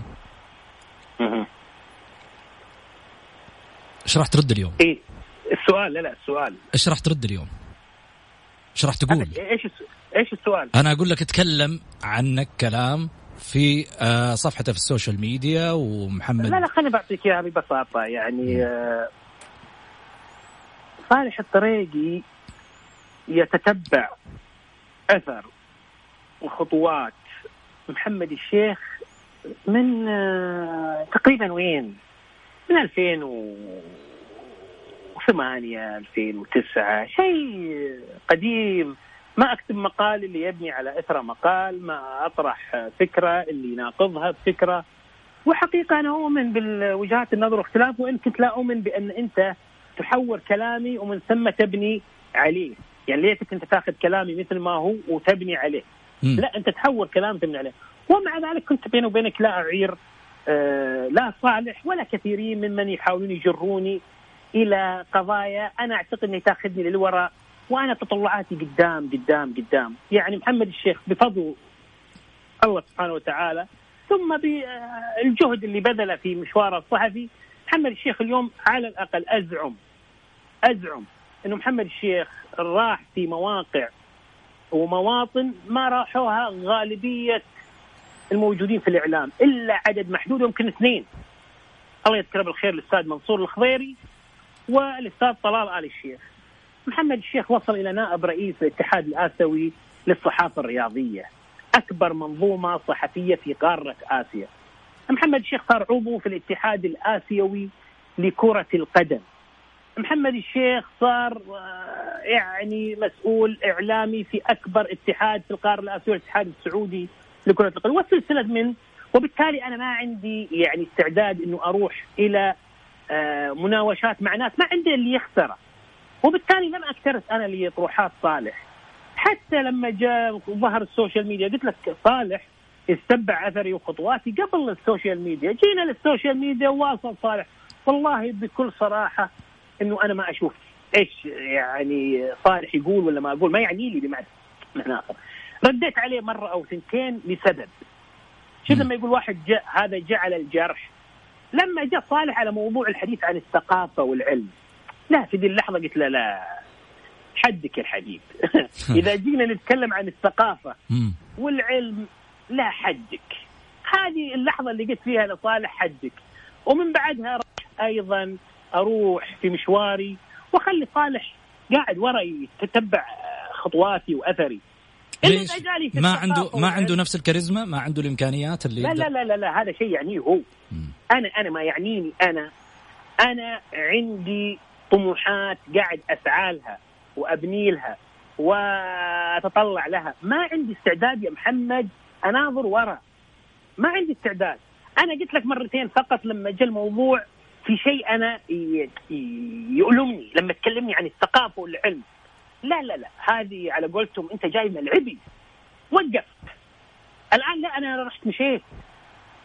D: إيش راح ترد اليوم؟
E: إيه السؤال لا لا السؤال
D: إيش راح ترد اليوم؟ إيش راح تقول؟
E: إيش إيش السؤال؟
D: أنا أقول لك اتكلم عنك كلام في آه، صفحته في ال social media ومحمد
E: لا لا خليني بعطيك إياها ببساطة يعني آه، صالح الطريقي يتتبع اثر وخطوات محمد الشيخ من آه، تقريبا وين؟ من 2008 2009 شيء قديم. ما أكتب مقال اللي يبني على إثر مقال ما أطرح فكرة اللي يناقضها بفكره وحقيقة أنا أؤمن بالوجهات النظر واختلاف وإن كنت لا أؤمن بأن أنت تحور كلامي ومن ثم تبني عليه. يعني ليتك أنت تاخذ كلامي مثل ما هو وتبني عليه. م. لا أنت تحول كلام تبني عليه. ومع ذلك كنت بيني وبينك لا أعير آه لا صالح ولا كثيرين ممن يحاولون يجروني إلى قضايا أنا أعتقد إنها تاخذني للوراء وأنا تطلعاتي قدام قدام قدام. يعني محمد الشيخ بفضل الله سبحانه وتعالى ثم بالجهد اللي بذله في مشواره الصحفي محمد الشيخ اليوم على الأقل أزعم أزعم. إنه محمد الشيخ راح في مواقع ومواطن ما راحوها غالبية الموجودين في الإعلام إلا عدد محدود يمكن اثنين. الله يذكره بالخير الأستاذ منصور الخضيري والأستاذ طلال آل الشيخ. محمد الشيخ وصل إلى نائب رئيس الاتحاد الآسيوي للصحافة الرياضية أكبر منظومة صحفية في قارة آسيا. محمد الشيخ صار عضو في الاتحاد الآسيوي لكرة القدم. محمد الشيخ صار آه، يعني مسؤول إعلامي في أكبر اتحاد في القارة الآسيوية الاتحاد السعودي لكرة القدم وسلسله من. وبالتالي أنا ما عندي يعني استعداد إنه أروح إلى آه، مناوشات مع ناس ما عندي اللي يخسره وبالتالي لم أكترث أنا لطروحات صالح. حتى لما جاء ظهر ال social media قلت لك صالح استتبع أثري وخطواتي. قبل ال social media جينا لل social media وواصل صالح. والله بكل صراحة إنه أنا ما أشوف إيش يعني صالح يقول ولا ما أقول. ما يعني لي بمعنى اخر رديت عليه مرة أو ثنتين لسبب شوف لما يقول واحد جاء هذا جعل الجرح؟ لما جاء صالح على موضوع الحديث عن الثقافة والعلم. لا في دي اللحظة قلت له لا حدك يا الحبيب إذا جينا نتكلم عن الثقافة والعلم لا حدك. هذه اللحظة اللي قلت فيها لصالح حدك. ومن بعدها أيضا أروح في مشواري وأخلي صالح قاعد ورا يتتبع خطواتي وأثري.
D: ليش؟ ما عنده ما عنده نفس الكاريزما؟ ما عنده الإمكانيات اللي
E: لا لا لا لا, لا هذا شيء يعنيه هو. مم. أنا أنا ما يعنيني أنا. أنا عندي طموحات قاعد أسعى لها وأبني لها وأتطلع لها. ما عندي استعداد يا محمد أناظر ورا ما عندي استعداد. أنا قلت لك مرتين فقط لما جاء الموضوع في شيء أنا يؤلمني لما تكلمني عن الثقافة والعلم. لا لا لا. هذه على قولتهم أنت جاي ملعبي وقف الآن لا أنا رحت مشيت.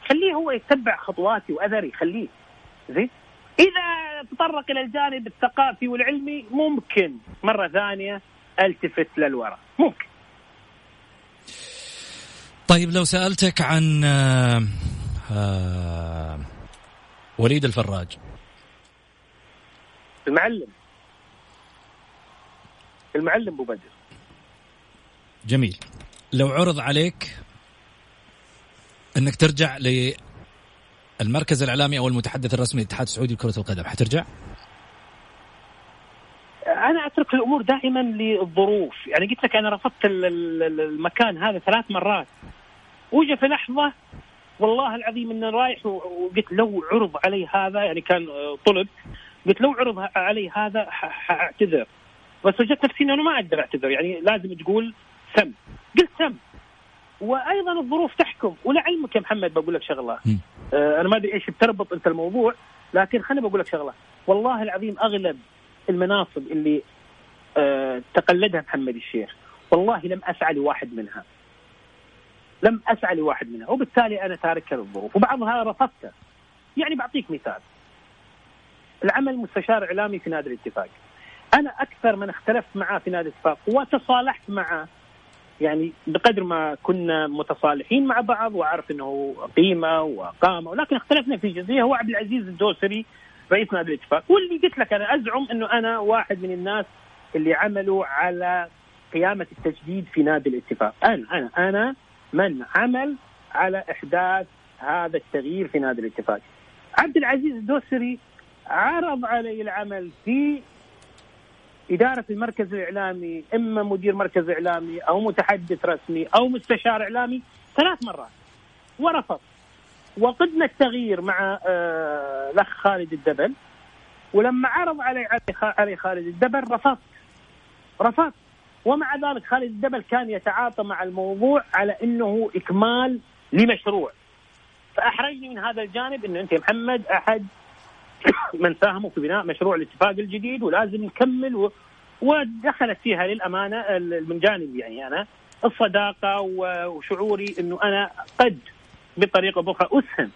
E: خليه هو يتبع خطواتي وأثري. خليه. زين؟ إذا تطرق إلى الجانب الثقافي والعلمي ممكن. مرة ثانية ألتفت للوراء. ممكن.
D: طيب لو سألتك عن آه آه وليد الفراج.
E: المعلم. المعلم أبو بدر.
D: جميل. لو عرض عليك أنك ترجع للمركز الإعلامي أو المتحدث الرسمي للاتحاد السعودي لكرة القدم حترجع؟
E: أنا أترك الأمور دائما للظروف. يعني قلت لك أنا رفضت المكان هذا ثلاث مرات. وجا في لحظة والله العظيم اني رايح وقلت لو عرض علي هذا يعني كان طلب قلت لو عرض علي هذا حأعتذر. بس وجدت نفسي انه أنا ما أقدر أعتذر يعني لازم تقول سم. قلت سم. وأيضا الظروف تحكم. ولعلمك يا محمد بقول لك شغلة. آه أنا ما أدري إيش بتربط أنت الموضوع لكن خليني بقول لك شغلة. والله العظيم أغلب المناصب اللي آه تقلدها محمد الشيخ والله لم أسعى لواحد منها. لم أسعى لواحد منها وبالتالي أنا تاركها للظروف وبعضها رفضته. يعني بعطيك مثال. العمل مستشار إعلامي في نادي الاتفاق. أنا أكثر من اختلفت معاه في نادي الاتفاق وتصالحت معه. يعني بقدر ما كنا متصالحين مع بعض وأعرف إنه قيمة وقامة. ولكن اختلفنا في جزئية. هو عبد العزيز الدوسري رئيس نادي الاتفاق. واللي قلت لك أنا أزعم إنه أنا واحد من الناس اللي عملوا على قيامة التجديد في نادي الاتفاق. أنا أنا أنا من عمل على إحداث هذا التغيير في نادي الاتفاق. عبد العزيز الدوسري عرض علي العمل في إدارة المركز الإعلامي إما مدير مركز إعلامي أو متحدث رسمي أو مستشار إعلامي ثلاث مرات ورفض. وقدنا التغيير مع آه، الأخ خالد الدبل. ولما عرض علي علي خالد الدبل رفضت رفضت ومع ذلك خالد الدبل كان يتعاطى مع الموضوع على إنه إكمال لمشروع. فأحرجني من هذا الجانب انه أنت يا محمد أحد من ساهموا في بناء مشروع الاتفاق الجديد ولازم نكمل و... ودخلت فيها للأمانة من جانب يعني أنا. الصداقة وشعوري إنه أنا قد بطريقة أخرى أسهم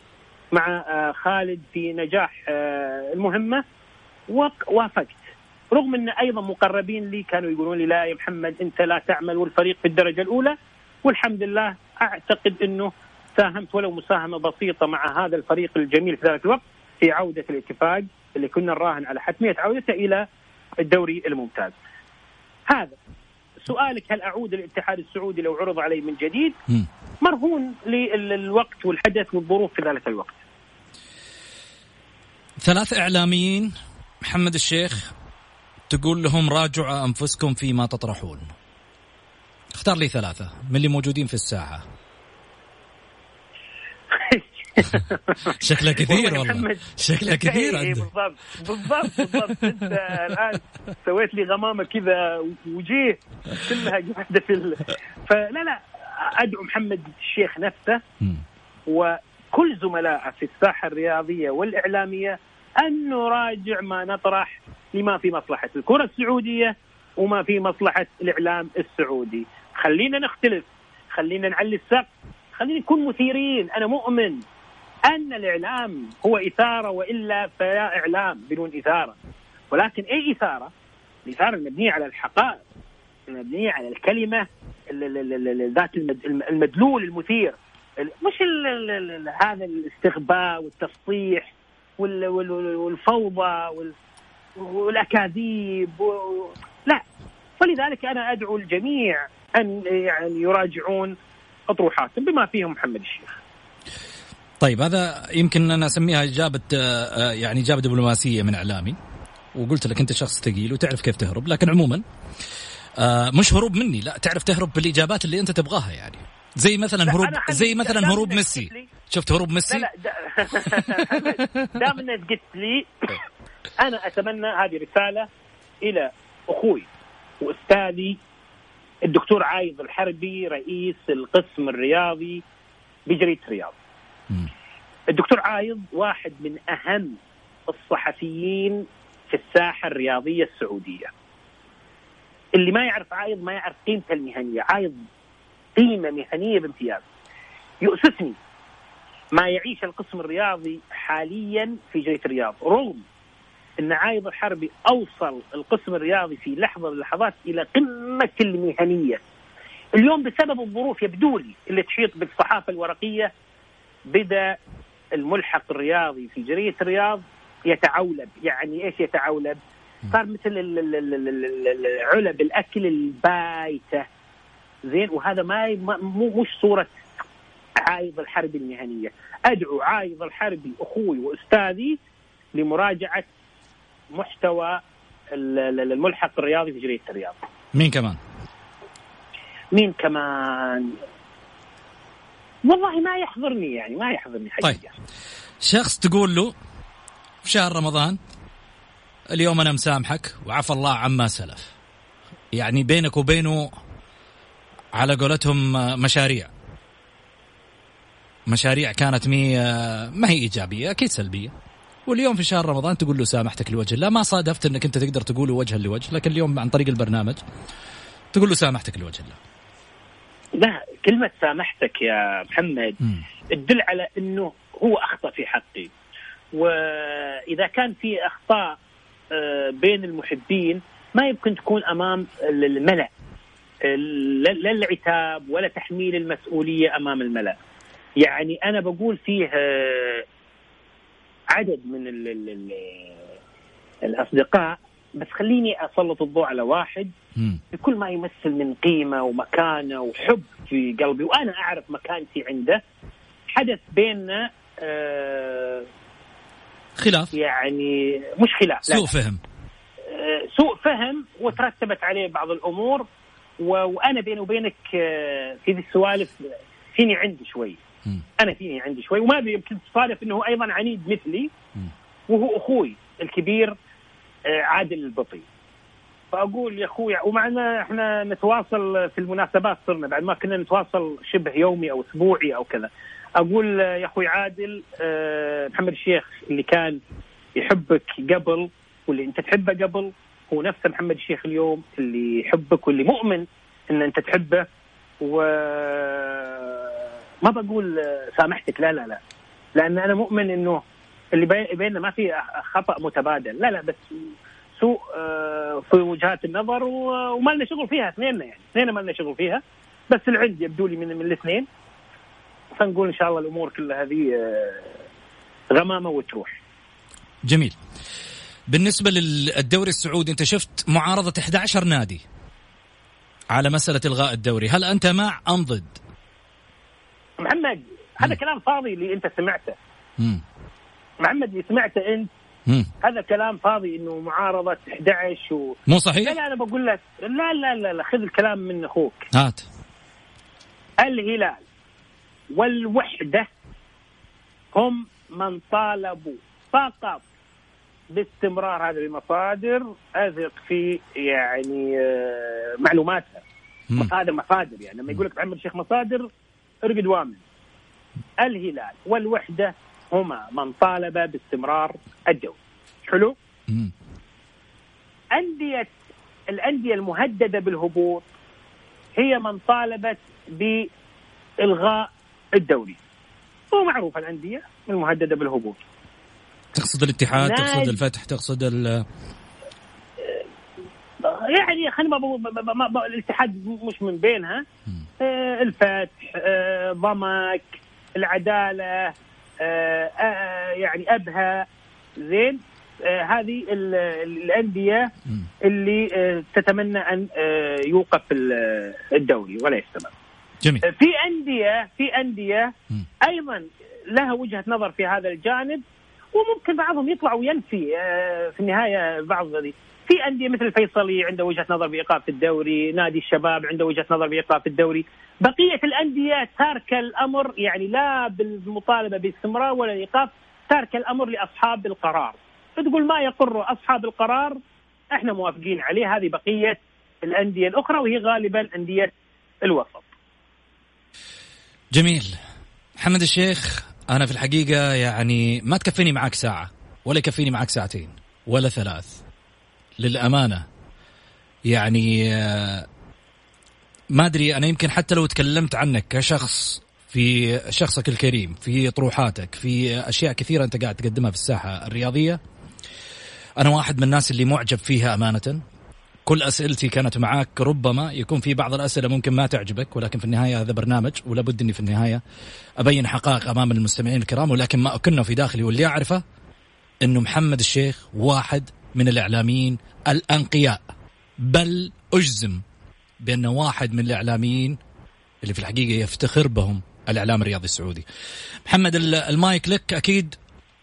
E: مع آه، خالد في نجاح آه، المهمة. ووافقت رغم أن أيضا مقربين لي كانوا يقولون لي لا يا محمد أنت لا تعمل والفريق في الدرجة الأولى. والحمد لله أعتقد أنه ساهمت ولو مساهمة بسيطة مع هذا الفريق الجميل في ذلك الوقت في عودة الاتفاق اللي كنا نراهن على حتمية عودته إلى الدوري الممتاز. هذا. سؤالك هل أعود الاتحاد السعودي لو عرض علي من جديد؟ مرهون للوقت والحدث والظروف في ذلك الوقت.
D: ثلاث إعلاميين. محمد الشيخ تقول لهم راجعوا أنفسكم فيما تطرحون. اختار لي ثلاثة من اللي موجودين في الساحة. شكلها كثير والله شكلها كثير
E: عندك. بالضبط بالضبط بالضبط. أنت الآن سويت لي غمامة كذا وجيه كلها قاعدة في ال... فلا لا أدعو محمد الشيخ نفسه وكل زملائه في الساحة الرياضية والإعلامية أن نراجع ما نطرح لما في مصلحة الكرة السعودية وما في مصلحة الإعلام السعودي. خلينا نختلف. خلينا نعلي السقف. خلينا نكون مثيرين. أنا مؤمن أن الإعلام هو إثارة وإلا فلا إعلام بدون إثارة. ولكن أي إثارة؟ الإثارة المبنية على الحقائق المبنية على الكلمة ذات المدلول المثير. مش هذا الاستغباء والتسطيح والفوضى والأكاذيب لا. ولذلك أنا أدعو الجميع أن يعني يراجعون أطروحاتهم بما فيهم محمد الشيخ.
D: طيب هذا يمكن أنا أسميها إجابة آه، يعني إجابة دبلوماسية من إعلامي. وقلت لك أنت شخص ثقيل وتعرف كيف تهرب لكن عموما آه، مش هروب مني لا تعرف تهرب بالإجابات اللي أنت تبغاها يعني. زي مثلا هروب زي مثلا هروب ميسي. شفت هروب ميسي؟
E: لا لا دام انك قلت لي. أنا أتمنى هذه رسالة إلى أخوي وأستاذي الدكتور عايض الحربي رئيس القسم الرياضي بجريدة الرياض. الدكتور عايض واحد من أهم الصحفيين في الساحة الرياضية السعودية. اللي ما يعرف عايض ما يعرف قيمته المهنية، عايض قيمه مهنية بامتياز. يؤسفني ما يعيش القسم الرياضي حاليا في جريدة الرياض رغم إن عايض الحربي أوصل القسم الرياضي في لحظة من اللحظات إلى قمة المهنية. اليوم بسبب الظروف يبدو لي اللي تحيط بالصحافة الورقية بدأ الملحق الرياضي في جريدة الرياض يتعولب، يعني إيش يتعولب؟ صار مثل علب الأكل البايتة زين وهذا ما مو مش صورة عايض الحربي المهنية، أدعو عايض الحربي أخوي وأستاذي لمراجعة محتوى الملحق الرياضي في جريدة الرياض.
D: مين كمان؟
E: مين كمان؟ والله ما يحضرني يعني ما يحضرني حقيقه. طيب
D: شخص تقول له في شهر رمضان اليوم أنا مسامحك وعفى الله عما سلف. يعني بينك وبينه على قولتهم مشاريع. مشاريع كانت مي ما هي إيجابية أكيد سلبية. واليوم في شهر رمضان تقول له سامحتك لوجه الله ما صادفت إنك أنت تقدر تقوله وجها لوجه لكن اليوم عن طريق البرنامج تقول له سامحتك لوجه الله
E: لا كلمة سامحتك يا محمد. تدل على إنه هو أخطأ في حقي وإذا كان في أخطاء آه، بين المحبين ما يمكن تكون أمام الملأ لا العتاب ولا تحميل المسؤولية أمام الملأ. يعني أنا بقول فيه آه، عدد من ال ال ال الأصدقاء بس خليني أسلط الضوء على واحد. بكل ما يمثل من قيمة ومكانة وحب في قلبي وأنا أعرف مكانتي عنده حدث بيننا آه
D: خلاف.
E: يعني مش خلاف
D: سوء فهم.
E: آه سوء فهم وترتبت عليه بعض الأمور. وأنا بيني وبينك آه في ذي السوالف فيني عندي شوي. أنا فيني عندي شوي. وما أدري يمكن تصادف إنه أيضا عنيد مثلي وهو أخوي الكبير آه، عادل البطي. فأقول يا أخوي ومعنا إحنا نتواصل في المناسبات صرنا بعد ما كنا نتواصل شبه يومي أو أسبوعي أو كذا. أقول يا أخوي عادل آه، محمد الشيخ اللي كان يحبك قبل واللي أنت تحبه قبل هو نفسه محمد الشيخ اليوم اللي يحبك واللي مؤمن إن أنت تحبه. و ما بقول سامحتك لا لا لا. لأن أنا مؤمن إنه اللي بيننا ما في خطأ متبادل. لا لا بس سوء آه، في وجهات النظر وما لنا شغل فيها اثنيننا يعني. اثنين ما لنا شغل فيها. بس العند يبدو لي من, من الاثنين. فنقول إن شاء الله الأمور كلها هذه آه، غمامة وتروح.
D: جميل. بالنسبة للدوري السعودي أنت شفت معارضة 11 نادي على مسألة إلغاء الدوري. هل أنت مع أم ضد؟
E: محمد هذا كلام فاضي اللي أنت سمعته. مم. محمد اللي سمعته أنت مم. هذا كلام فاضي إنه معارضة 11 و...
D: مو صحيح؟
E: لا أنا بقول لك لا لا لا, لا خذ الكلام من أخوك.
D: هات.
E: الهلال والوحدة هم من طالبوا. فقط باستمرار هذه المصادر أثق في يعني آه، معلوماتها. مصادر مصادر يعني. لما يقول لك محمد الشيخ مصادر ارقد وامن. الهلال والوحدة هما من طالب باستمرار الدوري حلو؟ أندية الأندية المهددة بالهبوط هي من طالبت بإلغاء الدوري هو معروف الأندية المهددة بالهبوط.
D: تقصد الاتحاد تقصد الفتح تقصد ال
E: يعني خلينا ما الاتحاد مش من بينها. آه الفتح آه ضمك العدالة آه آه يعني أبها. زين؟ آه هذه الأندية اللي آه تتمنى أن آه يوقف الدوري ولا يستمر.
D: جميل.
E: في انديه في أندية أيضا لها وجهة نظر في هذا الجانب. وممكن بعضهم يطلع وينفي آه في النهاية بعض في أندية مثل الفيصلي عنده وجهة نظر بإيقاف الدوري، نادي الشباب عنده وجهة نظر بإيقاف الدوري، بقية الأندية تاركه الأمر يعني لا بالمطالبة باستمرار ولا ايقاف تارك الأمر لأصحاب القرار. تقول ما يقر أصحاب القرار؟ إحنا موافقين عليه هذه بقية الأندية الأخرى وهي غالبا أندية الوسط.
D: جميل. محمد الشيخ أنا في الحقيقة يعني ما تكفيني معك ساعة ولا يكفيني معك ساعتين ولا ثلاث. للأمانة. يعني آه، ما أدري أنا يمكن حتى لو تكلمت عنك كشخص في شخصك الكريم في طروحاتك في أشياء كثيرة أنت قاعد تقدمها في الساحة الرياضية أنا واحد من الناس اللي معجب فيها أمانة. كل أسئلتي كانت معاك ربما يكون في بعض الأسئلة ممكن ما تعجبك ولكن في النهاية هذا برنامج ولا بد إني في النهاية أبين حقائق أمام المستمعين الكرام ولكن ما أكنه في داخلي واللي أعرفه انه محمد الشيخ واحد من الإعلاميين الأنقياء بل أجزم بانه واحد من الإعلاميين اللي في الحقيقة يفتخر بهم الإعلام الرياضي السعودي. محمد المايك لك أكيد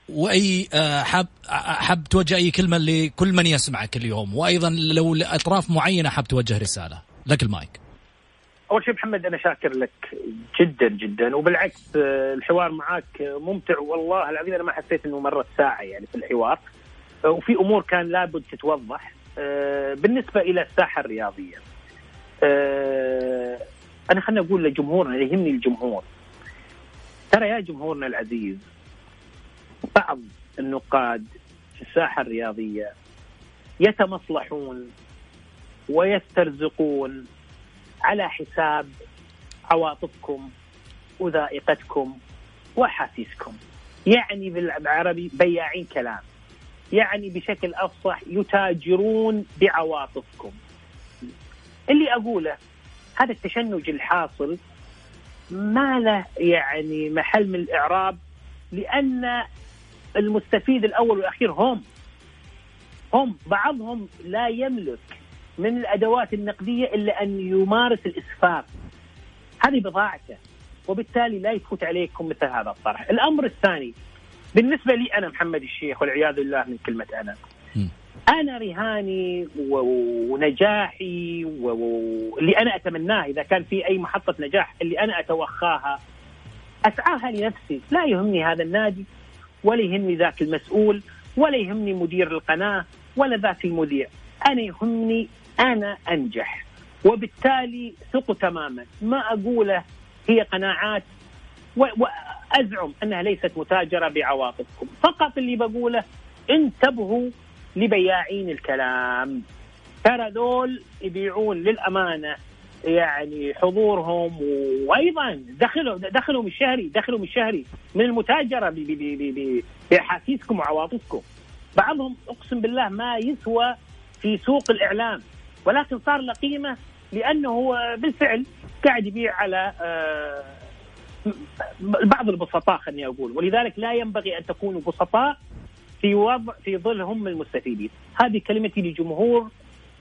D: وأي آه، حاب حاب توجه أي كلمة لكل من يسمعك اليوم. وأيضا لو لأطراف معينة حاب توجه رسالة. لك المايك.
E: أول شيء محمد أنا شاكر لك جدا جدا. وبالعكس آه، الحوار معك ممتع. والله العظيم أنا ما حسيت إنه مرت ساعة يعني في الحوار. آه، وفي أمور كان لابد تتوضح. بالنسبة إلى الساحة الرياضية. أنا خليني أقول لجمهورنا يهمني الجمهور. ترى يا جمهورنا العزيز بعض النقاد في الساحة الرياضية يتمصلحون ويسترزقون على حساب عواطفكم وذائقتكم واحاسيسكم يعني بالعربي بياعين كلام. يعني بشكل أفصح يتاجرون بعواطفكم. اللي أقوله هذا التشنج الحاصل ما له يعني محل من الإعراب لأن المستفيد الأول والأخير هم. هم بعضهم لا يملك من الأدوات النقدية إلا أن يمارس الاسفاف هذه بضاعته وبالتالي لا يفوت عليكم مثل هذا الطرح. الأمر الثاني بالنسبة لي أنا محمد الشيخ والعياذ بالله من كلمة أنا. أنا رهاني ونجاحي واللي أنا أتمناه إذا كان في أي محطة نجاح اللي أنا أتوخاها أسعاها لنفسي. لا يهمني هذا النادي ولا يهمني ذاك المسؤول ولا يهمني مدير القناة ولا ذاك المذيع. أنا يهمني أنا أنجح. وبالتالي ثقوا تماما. ما أقوله هي قناعات وازعم أنها ليست متاجرة بعواطفكم. فقط اللي بقوله انتبهوا لبياعين الكلام. ترى ذول يبيعون للأمانة يعني حضورهم وأيضا دخلهم دخلهم الشهري دخلهم الشهري من المتاجرة باحاسيسكم وعواطفكم. بعضهم أقسم بالله ما يسوى في سوق الإعلام ولكن صار له قيمة لأنه هو بالفعل قاعد يبيع على آه، بعض البسطاء خليني أقول. ولذلك لا ينبغي أن تكونوا بسطاء في وضع في ظل هم المستفيدين. هذه كلمتي لجمهور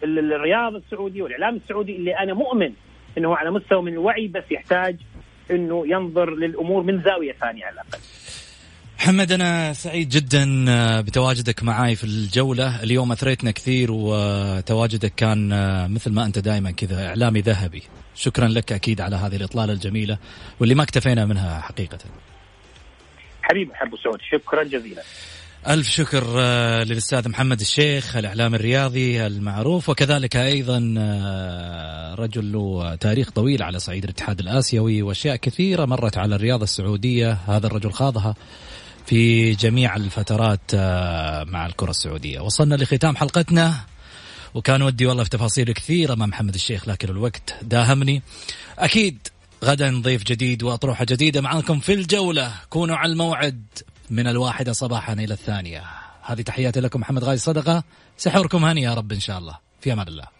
E: الرياض السعودي والإعلام السعودي اللي أنا مؤمن إنه على مستوى من الوعي بس يحتاج إنه ينظر للأمور من زاوية ثانية على الأقل.
D: محمد أنا سعيد جدا آه، بتواجدك معي في الجولة، اليوم أثريتنا كثير وتواجدك كان آه، مثل ما أنت دائما كذا إعلامي ذهبي. شكرا لك أكيد على هذه الإطلالة الجميلة واللي ما اكتفينا منها حقيقه.
E: حبيبي ابو سعود شكرا جزيلا.
D: ألف شكر آه، للأستاذ محمد الشيخ الإعلام الرياضي المعروف وكذلك أيضا آه، رجل له تاريخ طويل على صعيد الاتحاد الآسيوي وأشياء كثيرة مرت على الرياضة السعودية هذا الرجل خاضها في جميع الفترات آه، مع الكرة السعودية. وصلنا لختام حلقتنا وكان ودي والله في تفاصيل كثيرة مع محمد الشيخ لكن الوقت داهمني. أكيد غدا ضيف جديد وأطروحة جديدة معكم في الجولة. كونوا على الموعد. من الواحدة صباحا إلى الثانية. هذه تحياتي لكم محمد غازي صدقة. سحوركم هني يا رب إن شاء الله. في أمان الله.